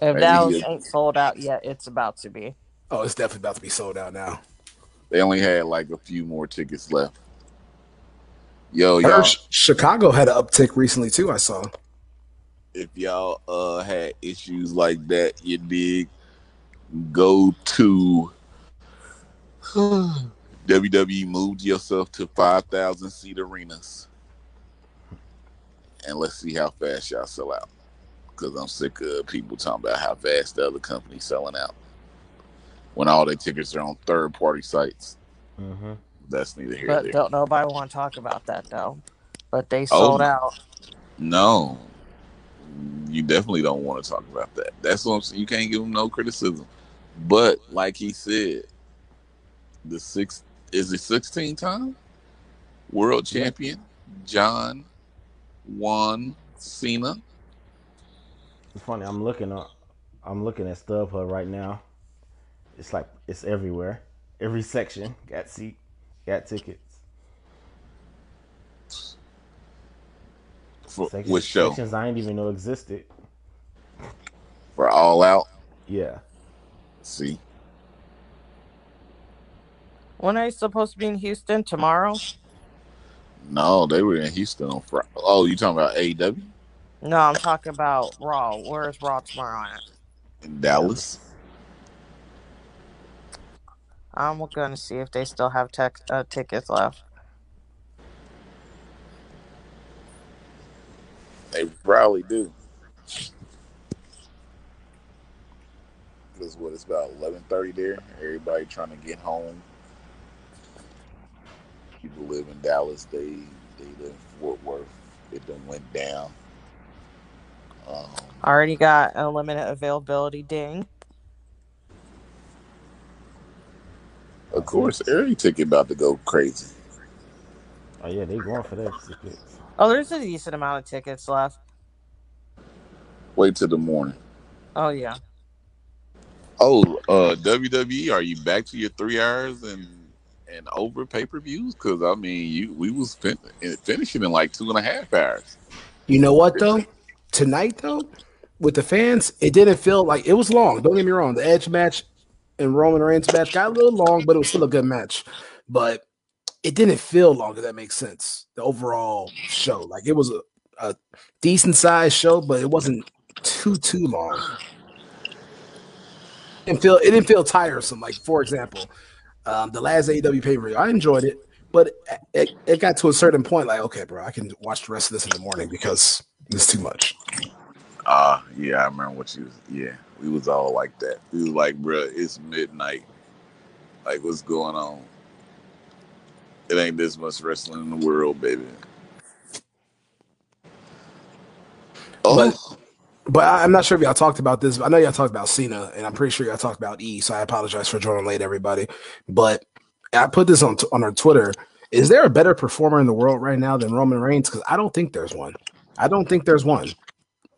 If Maybe Dallas ain't sold out yet, it's about to be. Oh, it's definitely about to be sold out now. They only had like a few more tickets left. Yo, y'all, Chicago had an uptick recently too. I saw. if y'all uh had issues like that, you dig, go to WWE moved yourself to five thousand seat arenas, and let's see how fast y'all sell out. Because I'm sick of people talking about how fast the other company's selling out when all their tickets are on third party sites. hmm That's neither here nor But there. don't nobody want to talk about that though. But they Oh. sold out. No, you definitely don't want to talk about that. That's what I'm saying. You can't give them no criticism. But like he said, the six is it 16 time world champion John Juan Cena. It's funny. I'm looking up. I'm looking at StubHub right now. It's like it's everywhere. Every section got seat, got tickets. For Section- which show? Sections I didn't even know existed. For All Out. Yeah. See, When are you supposed to be in Houston tomorrow? no, they were in Houston on Friday. Oh, you talking about AEW No, I'm talking about Raw. Where is Raw tomorrow at? in Dallas? I'm going to see if they still have tech, uh, tickets left. They probably do. Because what it's about eleven thirty there. Everybody trying to get home. People live in Dallas. They they live in Fort Worth. It done went down. Um, Already got a limited availability ding. Of course, every ticket about to go crazy. Oh yeah, they going for that tickets. Oh, there's a decent amount of tickets left. Wait till the morning. Oh, yeah. Oh, uh, WWE, are you back to your three hours and and over pay per views? Because I mean, you we was fin- finishing in like two and a half hours. You know what though? Tonight though, with the fans, it didn't feel like it was long. Don't get me wrong. The Edge match and Roman Reigns match got a little long, but it was still a good match. But it didn't feel long. If that makes sense. The overall show, like it was a, a decent sized show, but it wasn't too too long. And feel it didn't feel tiresome. Like for example, um, the last AEW pay per view, I enjoyed it, but it, it got to a certain point. Like, okay, bro, I can watch the rest of this in the morning because it's too much. Ah, yeah, I remember what you. Yeah, we was all like that. We was like, bruh, it's midnight. Like, what's going on? It ain't this much wrestling in the world, baby. Oh, But- But I, I'm not sure if y'all talked about this. But I know y'all talked about Cena, and I'm pretty sure y'all talked about E. So I apologize for joining late, everybody. But I put this on t- on our Twitter. Is there a better performer in the world right now than Roman Reigns? Because I don't think there's one. I don't think there's one.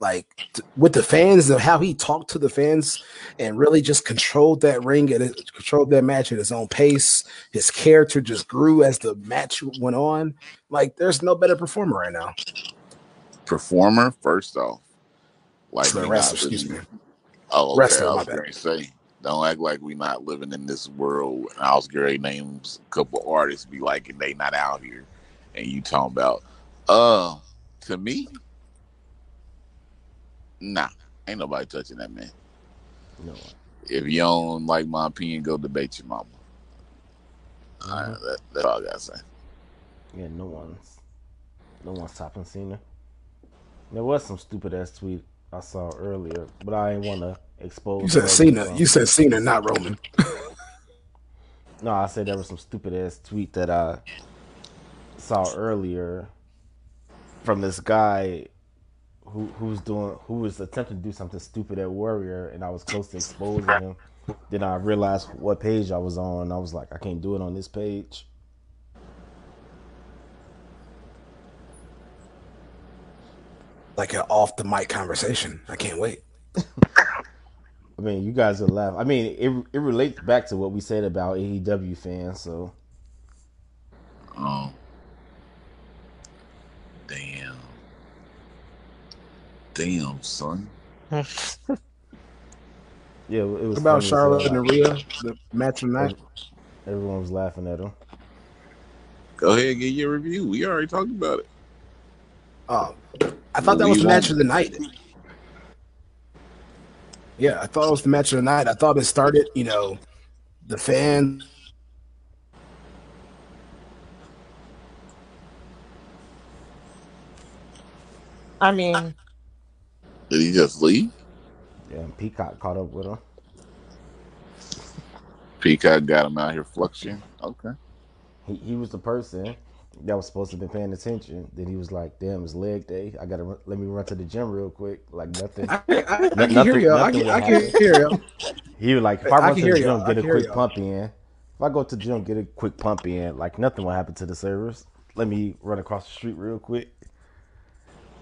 Like t- with the fans and how he talked to the fans and really just controlled that ring and it- controlled that match at his own pace. His character just grew as the match went on. Like there's no better performer right now. Performer, first off. Like So we wrestler, excuse me. Oh, okay. Wrestler, I was going to say, don't act like we not living in this world. And I was going to name a couple artists, be like, and they not out here. And you talking about, uh, to me, nah, ain't nobody touching that man. No. If you don't like my opinion, go debate your mama. All right, Mhm. that, that's all I got to say. Yeah, no one's no one's topping Cena. There was some stupid ass tweet I saw earlier, but I didn't want to expose. You said where it Cena. was You from. said Cena, not Roman. No, I said there was some stupid ass tweet that I saw earlier from this guy who who's doing who was attempting to do something stupid at Warrior, and I was close to exposing him. Then I realized what page I was on. I was like, I can't do it on this page. Like an off the mic conversation. I can't wait. I mean, you guys will laugh. I mean, it it relates back to what we said about AEW fans. So Um, damn. Damn, son. yeah, it was about Charlotte hell. and Rhea, the match of the night? Everyone was laughing at him. Go ahead and get your review. We already talked about it. Um, I thought that was the match won't. of the night. Yeah, I thought it was the match of the night. I thought it started, you know, the fans. I mean, Did he just leave? Yeah, and Peacock caught up with him. Peacock got him out here fluxing. Okay. He he was the person that was supposed to be paying attention. Then he was like, "Damn, it's leg day. I gotta run, let me run to the gym real quick." Like nothing. I, I, I No- can hear you. I can, I can hear you. He was like, if I I run can to the hear y'all. gym, get a quick y'all. pump in. If I go to the gym, get a quick pump in, like nothing will happen to the servers. Let me run across the street real quick.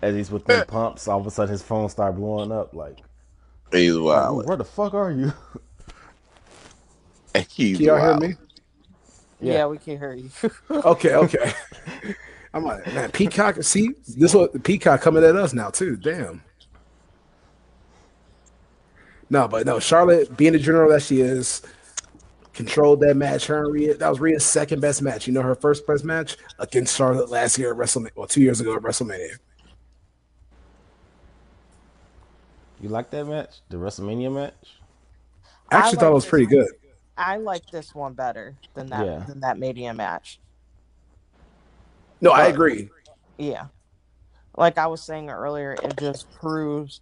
As he's with them eh. pumps, all of a sudden his phone started blowing up. Like, He's "Ooh, wild. where the fuck are you? He's Can y'all hear me? yeah, Yeah. we can hear you. Okay, okay. I'm like, man, Peacock. See, this what Peacock coming at us now too. Damn. No, but no, Charlotte being the general that she is, controlled that match. Her and Rhea, that was Rhea's second best match. You know, her first best match against Charlotte last year at WrestleMania, well, two years ago at WrestleMania. You like that match? The WrestleMania match? I I actually like thought it was this pretty good. I like this one better than that Yeah. than that Mania match. No, I agree. Yeah. Like I was saying earlier, it just proves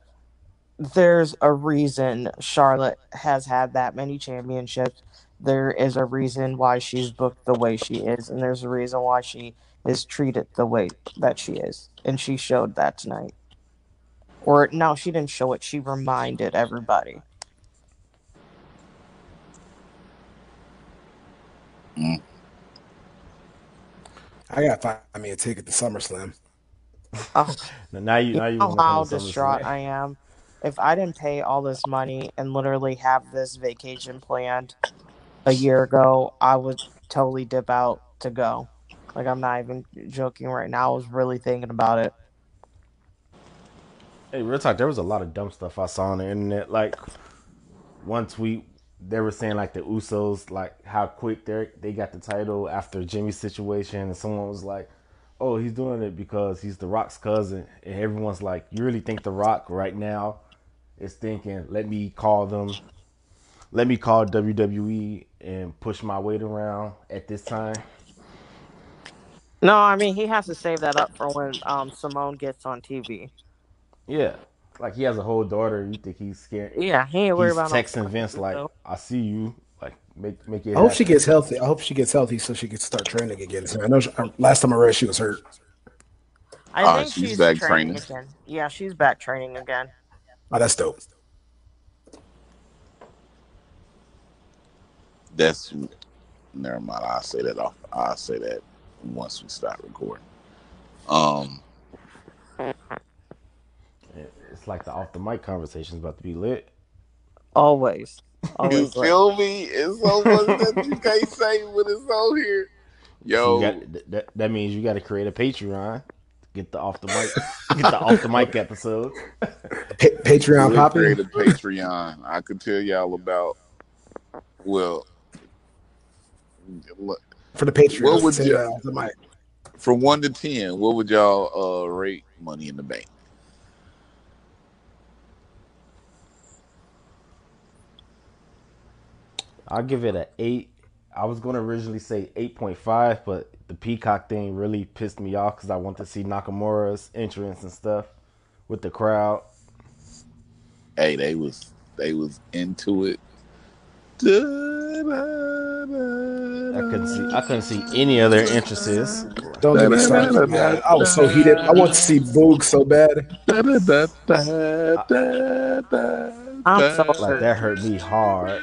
there's a reason Charlotte has had that many championships. There is a reason why she's booked the way she is, and there's a reason why she is treated the way that she is. And she showed that tonight. Or no, she didn't show it, she reminded everybody. Mm. I got to find me a ticket to SummerSlam. Oh, Now, now you, you now you know how distraught I am. If I didn't pay all this money and literally have this vacation planned a year ago, I would totally dip out to go. Like I'm not even joking right now. I was really thinking about it. Hey, real talk. There was a lot of dumb stuff I saw on the internet. Like one tweet, they were saying like the Usos, like how quick they they got the title after Jimmy's situation, and someone was like, "Oh, he's doing it because he's the Rock's cousin," and everyone's like, "You really think the Rock right now is thinking, let me call them, let me call WWE and push my weight around at this time?" No, I mean he has to save that up for when um Simone gets on TV. Yeah, like he has a whole daughter. You think he's scared? Yeah, he ain't worried He's about no texting Vince like, Uso. "I see you." Like, make make it. I hope she gets healthy. I hope she gets healthy so she can start training again. So I know she, uh, last time I read she was hurt. I Ah, think she's she's, back training, training. again. Yeah, she's back training again. Oh, that's dope. That's never mind. I'll say that off. I'll say that once we start recording. Um, It's It's like the off the mic conversation's about to be lit. Always. You Always. lit. feel me? It's so much that you can't say when it's on here. So Yo, got that, that means you got to create a Patreon. Get the off the mic, get the off the mic episodes. Pa- Patreon we'll create a Patreon. I could tell y'all about. Well, look, for the Patreon. What would you- that off the mic. from one to ten, what would y'all uh, rate Money in the Bank? I'll give it a eight. I was going to originally say eight point five, but the Peacock thing really pissed me off because I want to see Nakamura's entrance and stuff with the crowd. Hey, they was they was into it. I I couldn't see. I couldn't see any other entrances. Don't get me started, man. I was so heated. I want to see Boog so bad. I'm so Like that hurt me hard.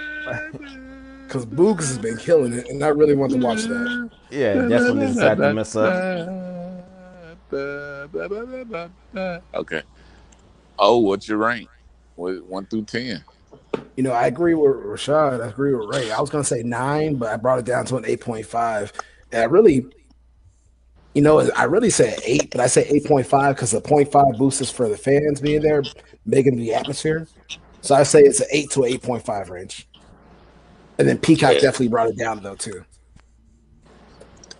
Because Boogs has been killing it, and I really want to watch that. Yeah, that's when they decided to mess up. Okay. Oh, what's your rank? What, one through ten? You know, I agree with Rashad. I agree with Ray. I was going to say nine, but I brought it down to an 8.5. And I really, you know, I really said eight, but I say 8.5 because the 0.5 boost is for the fans being there, making the atmosphere. So I say it's an 8 to 8.5 range. And then Peacock Yeah. definitely brought it down, though, too.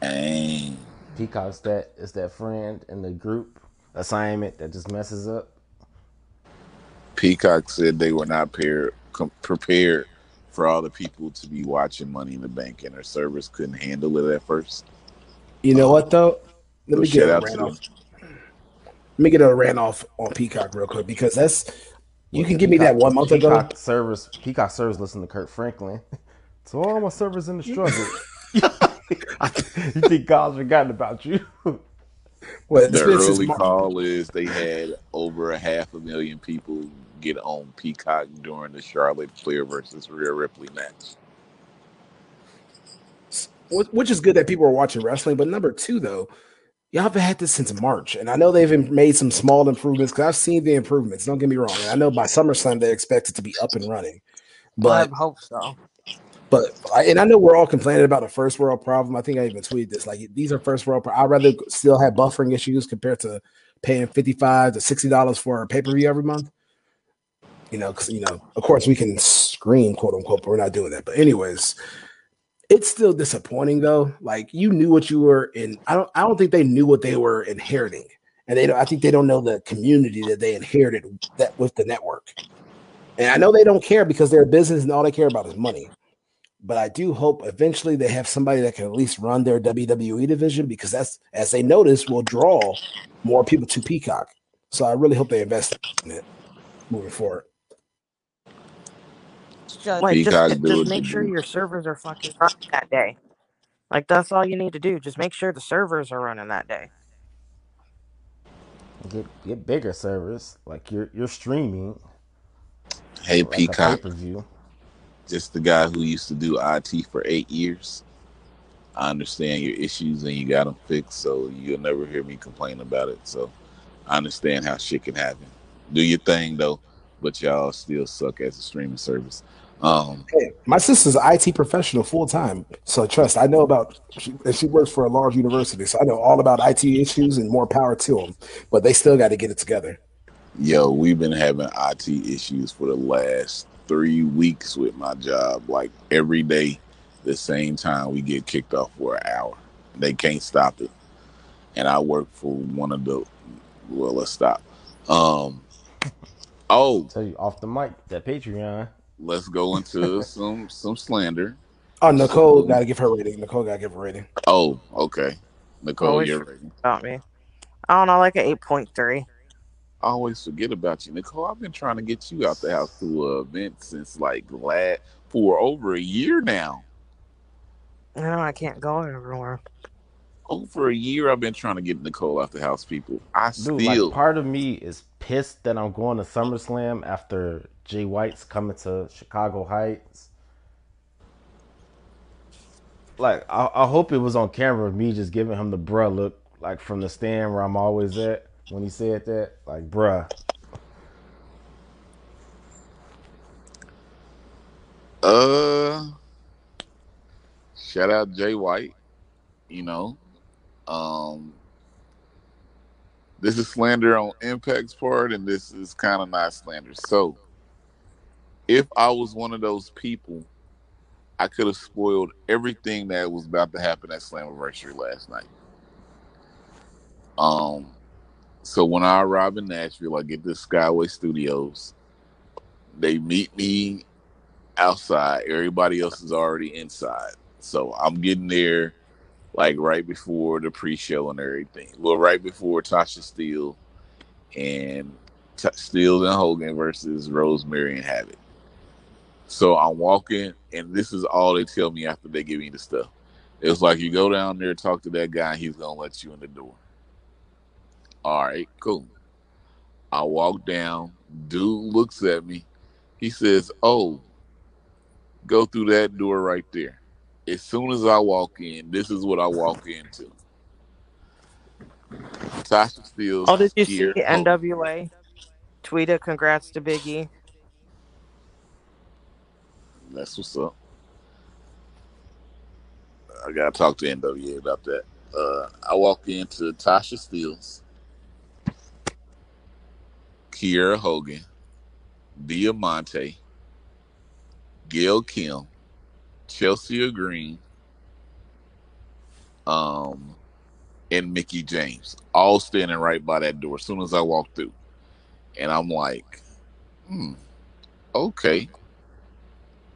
Dang. Peacock's that is that friend in the group assignment that just messes up. Peacock said they were not prepared com- prepared for all the people to be watching Money in the Bank, and their service couldn't handle it at first. You know what, though? Let me get a out to them. off. Let me get a rant off on Peacock real quick because that's you can give me that one month ago. Peacock servers, Peacock service. listen to Kirk Franklin. So all my servers in the struggle. you think God's forgotten about you? Well, The been since early Mar- call is they had over a half a million people get on Peacock during the Charlotte Flair versus Rhea Ripley match. Which is good that people are watching wrestling. But number two, though, y'all have had this since March, and I know they've made some small improvements because I've seen the improvements. Don't get me wrong. I know by SummerSlam they expect it to be up and running. But I hope so. But I, and I know we're all complaining about a first world problem. I think I even tweeted this. Like these are first world. Pro- I'd rather still have buffering issues compared to paying fifty five to sixty dollars for a pay per view every month. You know, because you know, of course, we can scream, quote unquote, but we're not doing that. But anyways, it's still disappointing though. Like you knew what you were in. I don't. I don't think they knew what they were inheriting, and they. Don't, I think they don't know the community that they inherited that with the network. And I know they don't care because they're a business and all they care about is money. But I do hope eventually they have somebody that can at least run their WWE division because that's, as they notice, will draw more people to Peacock. So I really hope they invest in it moving forward. Like just, just make sure your servers are fucking running that day. Like that's all you need to do. Just make sure the servers are running that day. Get get bigger servers. Like you're you're streaming Hey, like a pay Peacock, per view. Just the guy who used to do IT for eight years. I understand your issues and you got them fixed, so you'll never hear me complain about it. So I understand how shit can happen. Do your thing though, but y'all still suck as a streaming service. Um, Hey, my sister's an IT professional full time. So trust, I know about, she, and she works for a large university. So I know all about IT issues and more power to them. But they still got to get it together. yo, we've been having IT issues for the last three weeks with my job. Like every day, the same time we get kicked off for an hour. They can't stop it. And I work for one of the well, let's stop. Um oh, Tell you off the mic that Patreon. let's go into some some slander. Oh, Nicole got to give her rating. Nicole got to give her rating. Oh, okay. Nicole, Always you're forget about me. I don't know, like an eight point three. I always forget about you, Nicole. I've been trying to get you out the house to a event since like last for over a year now. No, I can't go everywhere. Over a year, I've been trying to get Nicole out the house. People, I Dude, still like part of me is pissed that I'm going to SummerSlam after Jay White's coming to Chicago Heights. Like I, I hope it was on camera of me just giving him the bruh look, like from the stand where I'm always at when he said that. Like, bruh. Uh, shout out Jay White. You know, um, this is slander on Impact's part, and this is kind of not slander. So, if I was one of those people, I could have spoiled everything that was about to happen at Slammiversary last night. Um, so when I arrive in Nashville, I get to Skyway Studios. They meet me outside. Everybody else is already inside. So I'm getting there like right before the pre-show and everything. Well, right before Tasha Steelz and T- Steelz and Hogan versus Rosemary and Havok. So I'm walking, and this is all they tell me after they give me the stuff. It's like you go down there, talk to that guy, he's gonna let you in the door. All right, cool. I walk down. Dude looks at me. He says, "Oh, go through that door right there." As soon as I walk in, this is what I walk into. Tasha Steelz. Oh, did you see here. Oh, NWA tweeted congrats to Biggie? that's what's up. I gotta talk to NWA about that. Uh, I walk into Tasha Steelz's, Kiera Hogan, Diamante, Gail Kim, Chelsea Green, um, and Mickie James, all standing right by that door. As soon as I walk through, and I'm like, hmm, okay.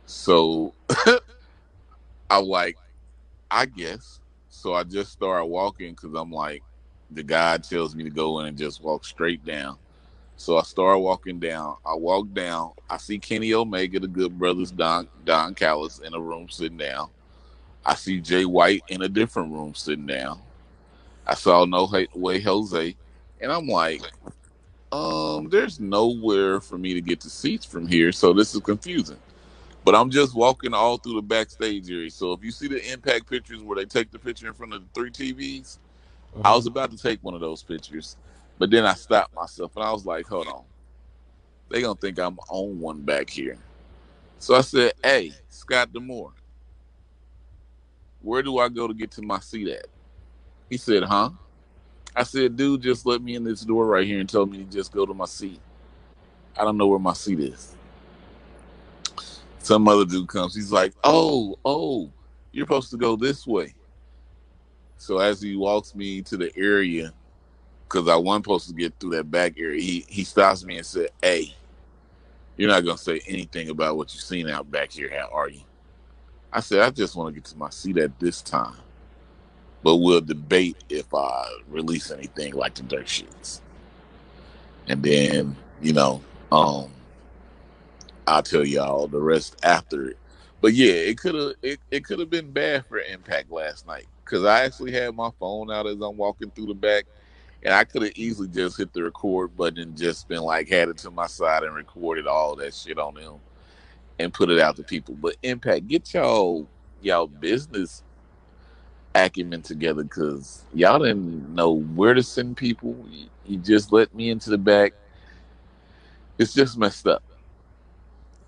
So I'm like, I guess. So I just start walking because I'm like, the guy tells me to go in and just walk straight down. So I start walking down. I walk down. I see Kenny Omega, the Good Brothers, Don Don Callis in a room sitting down. I see Jay White in a different room sitting down. I saw No Way Jose, and I'm like, um, there's nowhere for me to get to seats from here, so this is confusing. But I'm just walking all through the backstage area. So if you see the impact pictures where they take the picture in front of the three TVs, I was about to take one of those pictures, but then I stopped myself and I was like, hold on. They gonna think I'm on one back here. So I said, Hey, Scott D'Amore, where do I go to get to my seat at? He said, Huh? I said, dude, just let me in this door right here and told me to just go to my seat. I don't know where my seat is. Some other dude comes. He's like, "Oh, oh, you're supposed to go this way." So as he walks me to the area, because I wasn't supposed to get through that back area, he he stops me and said, "Hey, you're not gonna say anything about what you've seen out back here, how are you?" I said, "I just want to get to my seat at this time, but we'll debate if I release anything like the dirt sheets." And then you know, um, I'll tell y'all the rest after it. But yeah, it could have it, it could have been bad for Impact last night because I actually had my phone out as I'm walking through the back, and I could have easily just hit the record button and just been like had it to my side and recorded all that shit on them and put it out to people. But Impact, get y'all y'all business acumen together because y'all didn't know where to send people. You, you just let me into the back. It's just messed up.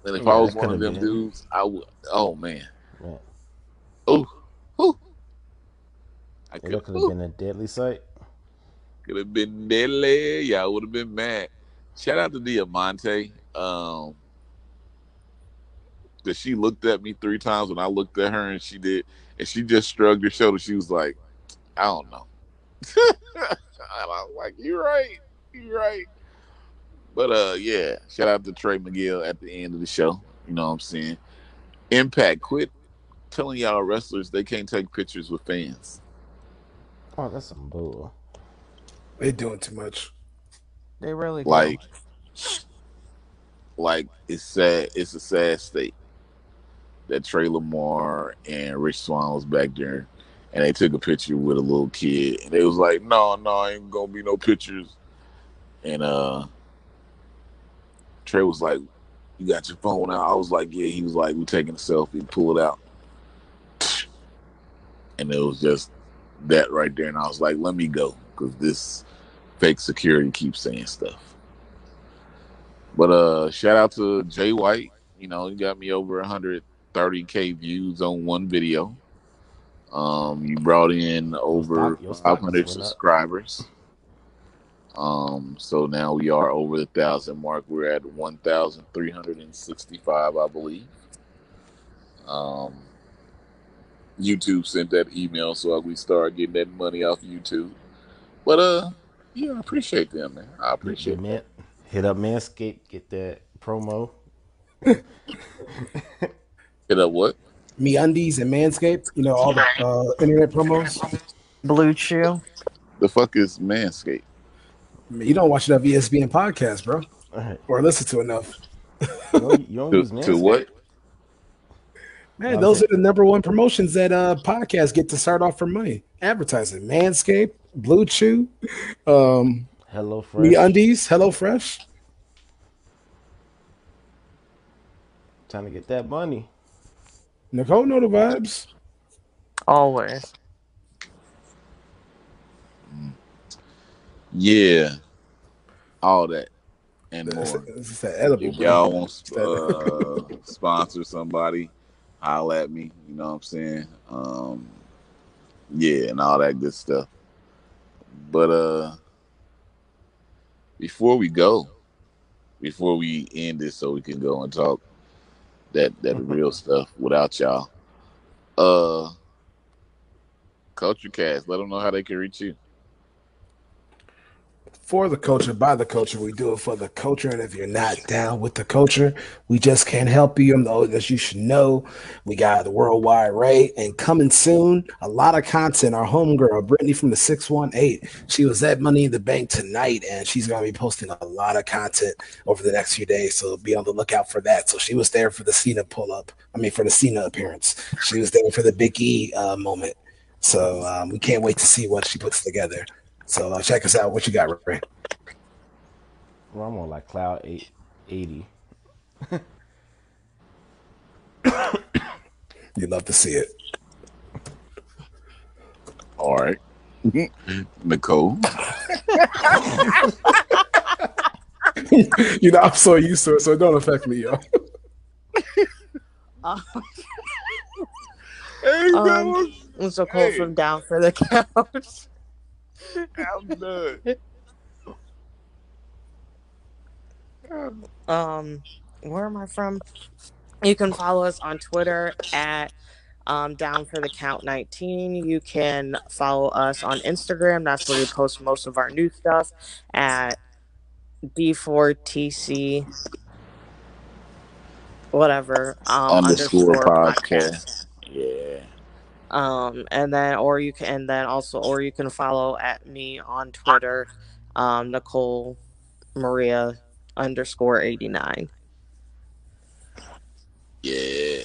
And if Yeah, I was one of them been- dudes, I would. Oh man. Yeah. Oh. I It could could have been a deadly sight. Could have been deadly. Y'all would have been mad. Shout out to Diamante. Um, that she looked at me three times when I looked at her, and she did, and she just shrugged her shoulder. She was like, "I don't know." I was like, "You're right. You're right." But uh, yeah. Shout out to Trey Miguel at the end of the show. You know what I'm saying? Impact quit telling y'all wrestlers they can't take pictures with fans. Oh, that's some bull. They doing too much. They really do. Like, like it's sad. It's a sad state that Trey Lamar and Rich Swann was back there, and they took a picture with a little kid, and they was like, "No, no, ain't gonna be no pictures." And uh, Trey was like, "You got your phone out?" I was like, "Yeah." He was like, "We taking a selfie." Pull it out, and it was just that right there. And I was like, "Let me go," because this fake security keeps saying stuff. But uh, shout out to Jay White, You know, you got me over 130k views on one video. Um, you brought in over stock- your stock 500 just went up. subscribers. Um, so now we are over the thousand mark. We're at 1,365, I believe. Um, YouTube sent that email, so we start getting that money off YouTube. But uh, yeah, I appreciate them, man. I appreciate your man, hit up Manscaped, get that promo. Hit up what? Me undies and Manscaped. You know all the uh, internet promos. Blue Chew. The fuck is Manscaped? You don't watch enough ESPN podcast, bro, Alright. or listen to enough. You don't, you don't To, use to what? Man, those are the number one promotions that uh podcasts get to start off for money. Advertising. Manscaped, Blue Chew, um, Hello Fresh. Me Undies, Hello Fresh. Trying to get that money. Nicole know the vibes. Always. Yeah, all that and It's, more. it's that edible, If y'all want to uh, sponsor somebody, holla at me. You know what I'm saying? Um, yeah, and all that good stuff. But uh, before we go, before we end this, so we can go and talk that that real stuff without y'all. Uh, Culture Cast, let them know how they can reach you. For the culture, by the culture. We do it for the culture. And if you're not down with the culture, we just can't help you. I'm the oldest you should know. We got the worldwide rate and coming soon. A lot of content. Our homegirl, Brittany from the 618. She was at Money in the Bank tonight, and she's gonna be posting a lot of content over the next few days. So be on the lookout for that. So she was there for the Cena pull up. I mean for the Cena appearance. She was there for the Big E uh, moment. So um, we can't wait to see what she puts together. So uh, check us out. What you got, Ray? Well, I'm on like cloud eight eighty. You'd love to see it. All right, Nicole. you know, I'm so used to it, so it don't affect me, yo. Uh, Hey, Um, I'm so cold Hey. from down for the count. I'm done. um where am i from you can follow us on twitter at um, down for the count 19 you can follow us on instagram that's where we post most of our new stuff at d4tc whatever um, Underscore underscore podcast. podcast Yeah. Um and then or you can and then also or you can follow at me on twitter um nicole maria underscore 89 Yeah.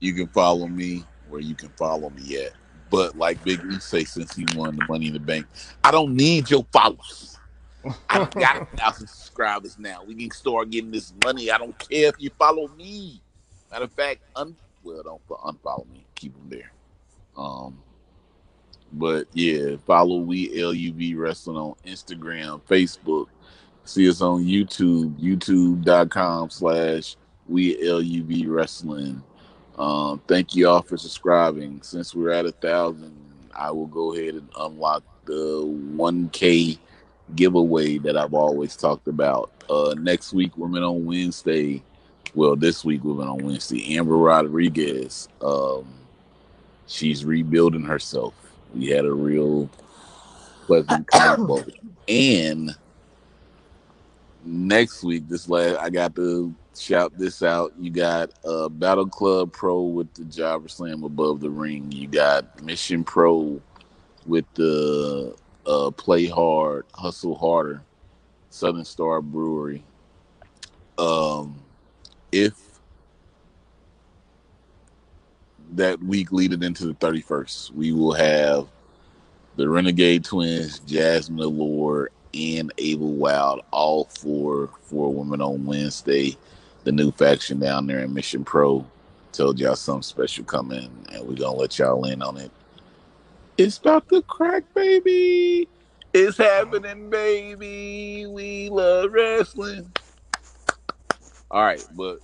You can follow me where you can follow me at. But like Big E say, since he won the money in the bank, I don't need your followers. I got a thousand subscribers now. We can start getting this money. I don't care if you follow me. Matter of fact, un- well, don't fo- unfollow me. Keep them there. Um, but yeah, follow we LUV Wrestling on Instagram, Facebook. See us on YouTube, youtube.com slash we LUV Wrestling. Um, thank you all for subscribing. Since we're at a thousand, I will go ahead and unlock the 1K giveaway that I've always talked about. Uh, next week, Women on Wednesday. Well, this week, Women on Wednesday. Amber Rodriguez. Um, she's rebuilding herself. We had a real pleasant combo. And next week, this last, I got to shout this out. You got uh, Battle Club Pro with the Jobber Slam above the ring. You got Mission Pro with the uh, Play Hard, Hustle Harder, Southern Star Brewery. Um, if that week leading into the 31st, we will have the Renegade Twins, Jazmin Allure, and Abel Wild, all four for Women on Wednesday. The new faction down there in Mission Pro. Told y'all something special coming, and we're gonna let y'all in on it. It's about to crack, baby. It's happening, baby. We love wrestling. All right, but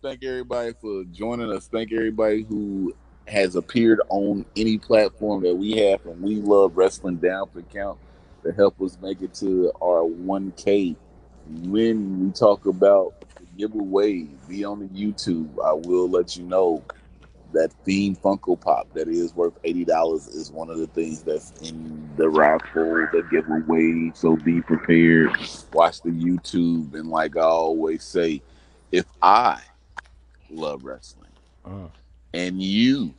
Thank everybody for joining us. Thank everybody who has appeared on any platform that we have from We Love Wrestling Down for Count to help us make it to our 1K. When we talk about the giveaway, be on the YouTube. I will let you know that theme Funko Pop that is worth eighty dollars is one of the things that's in the raffle, the giveaway. So be prepared. Watch the YouTube, and like I always say, if I love wrestling Mm. and you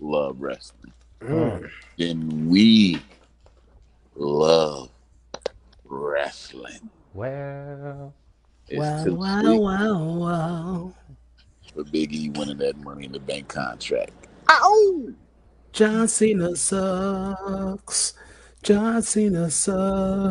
love wrestling, Mm. then we love wrestling. Well, It's Wow, too wow, sweet wow, wow. For Big E winning that Money in the Bank contract. Oh, John Cena sucks. John Cena sucks.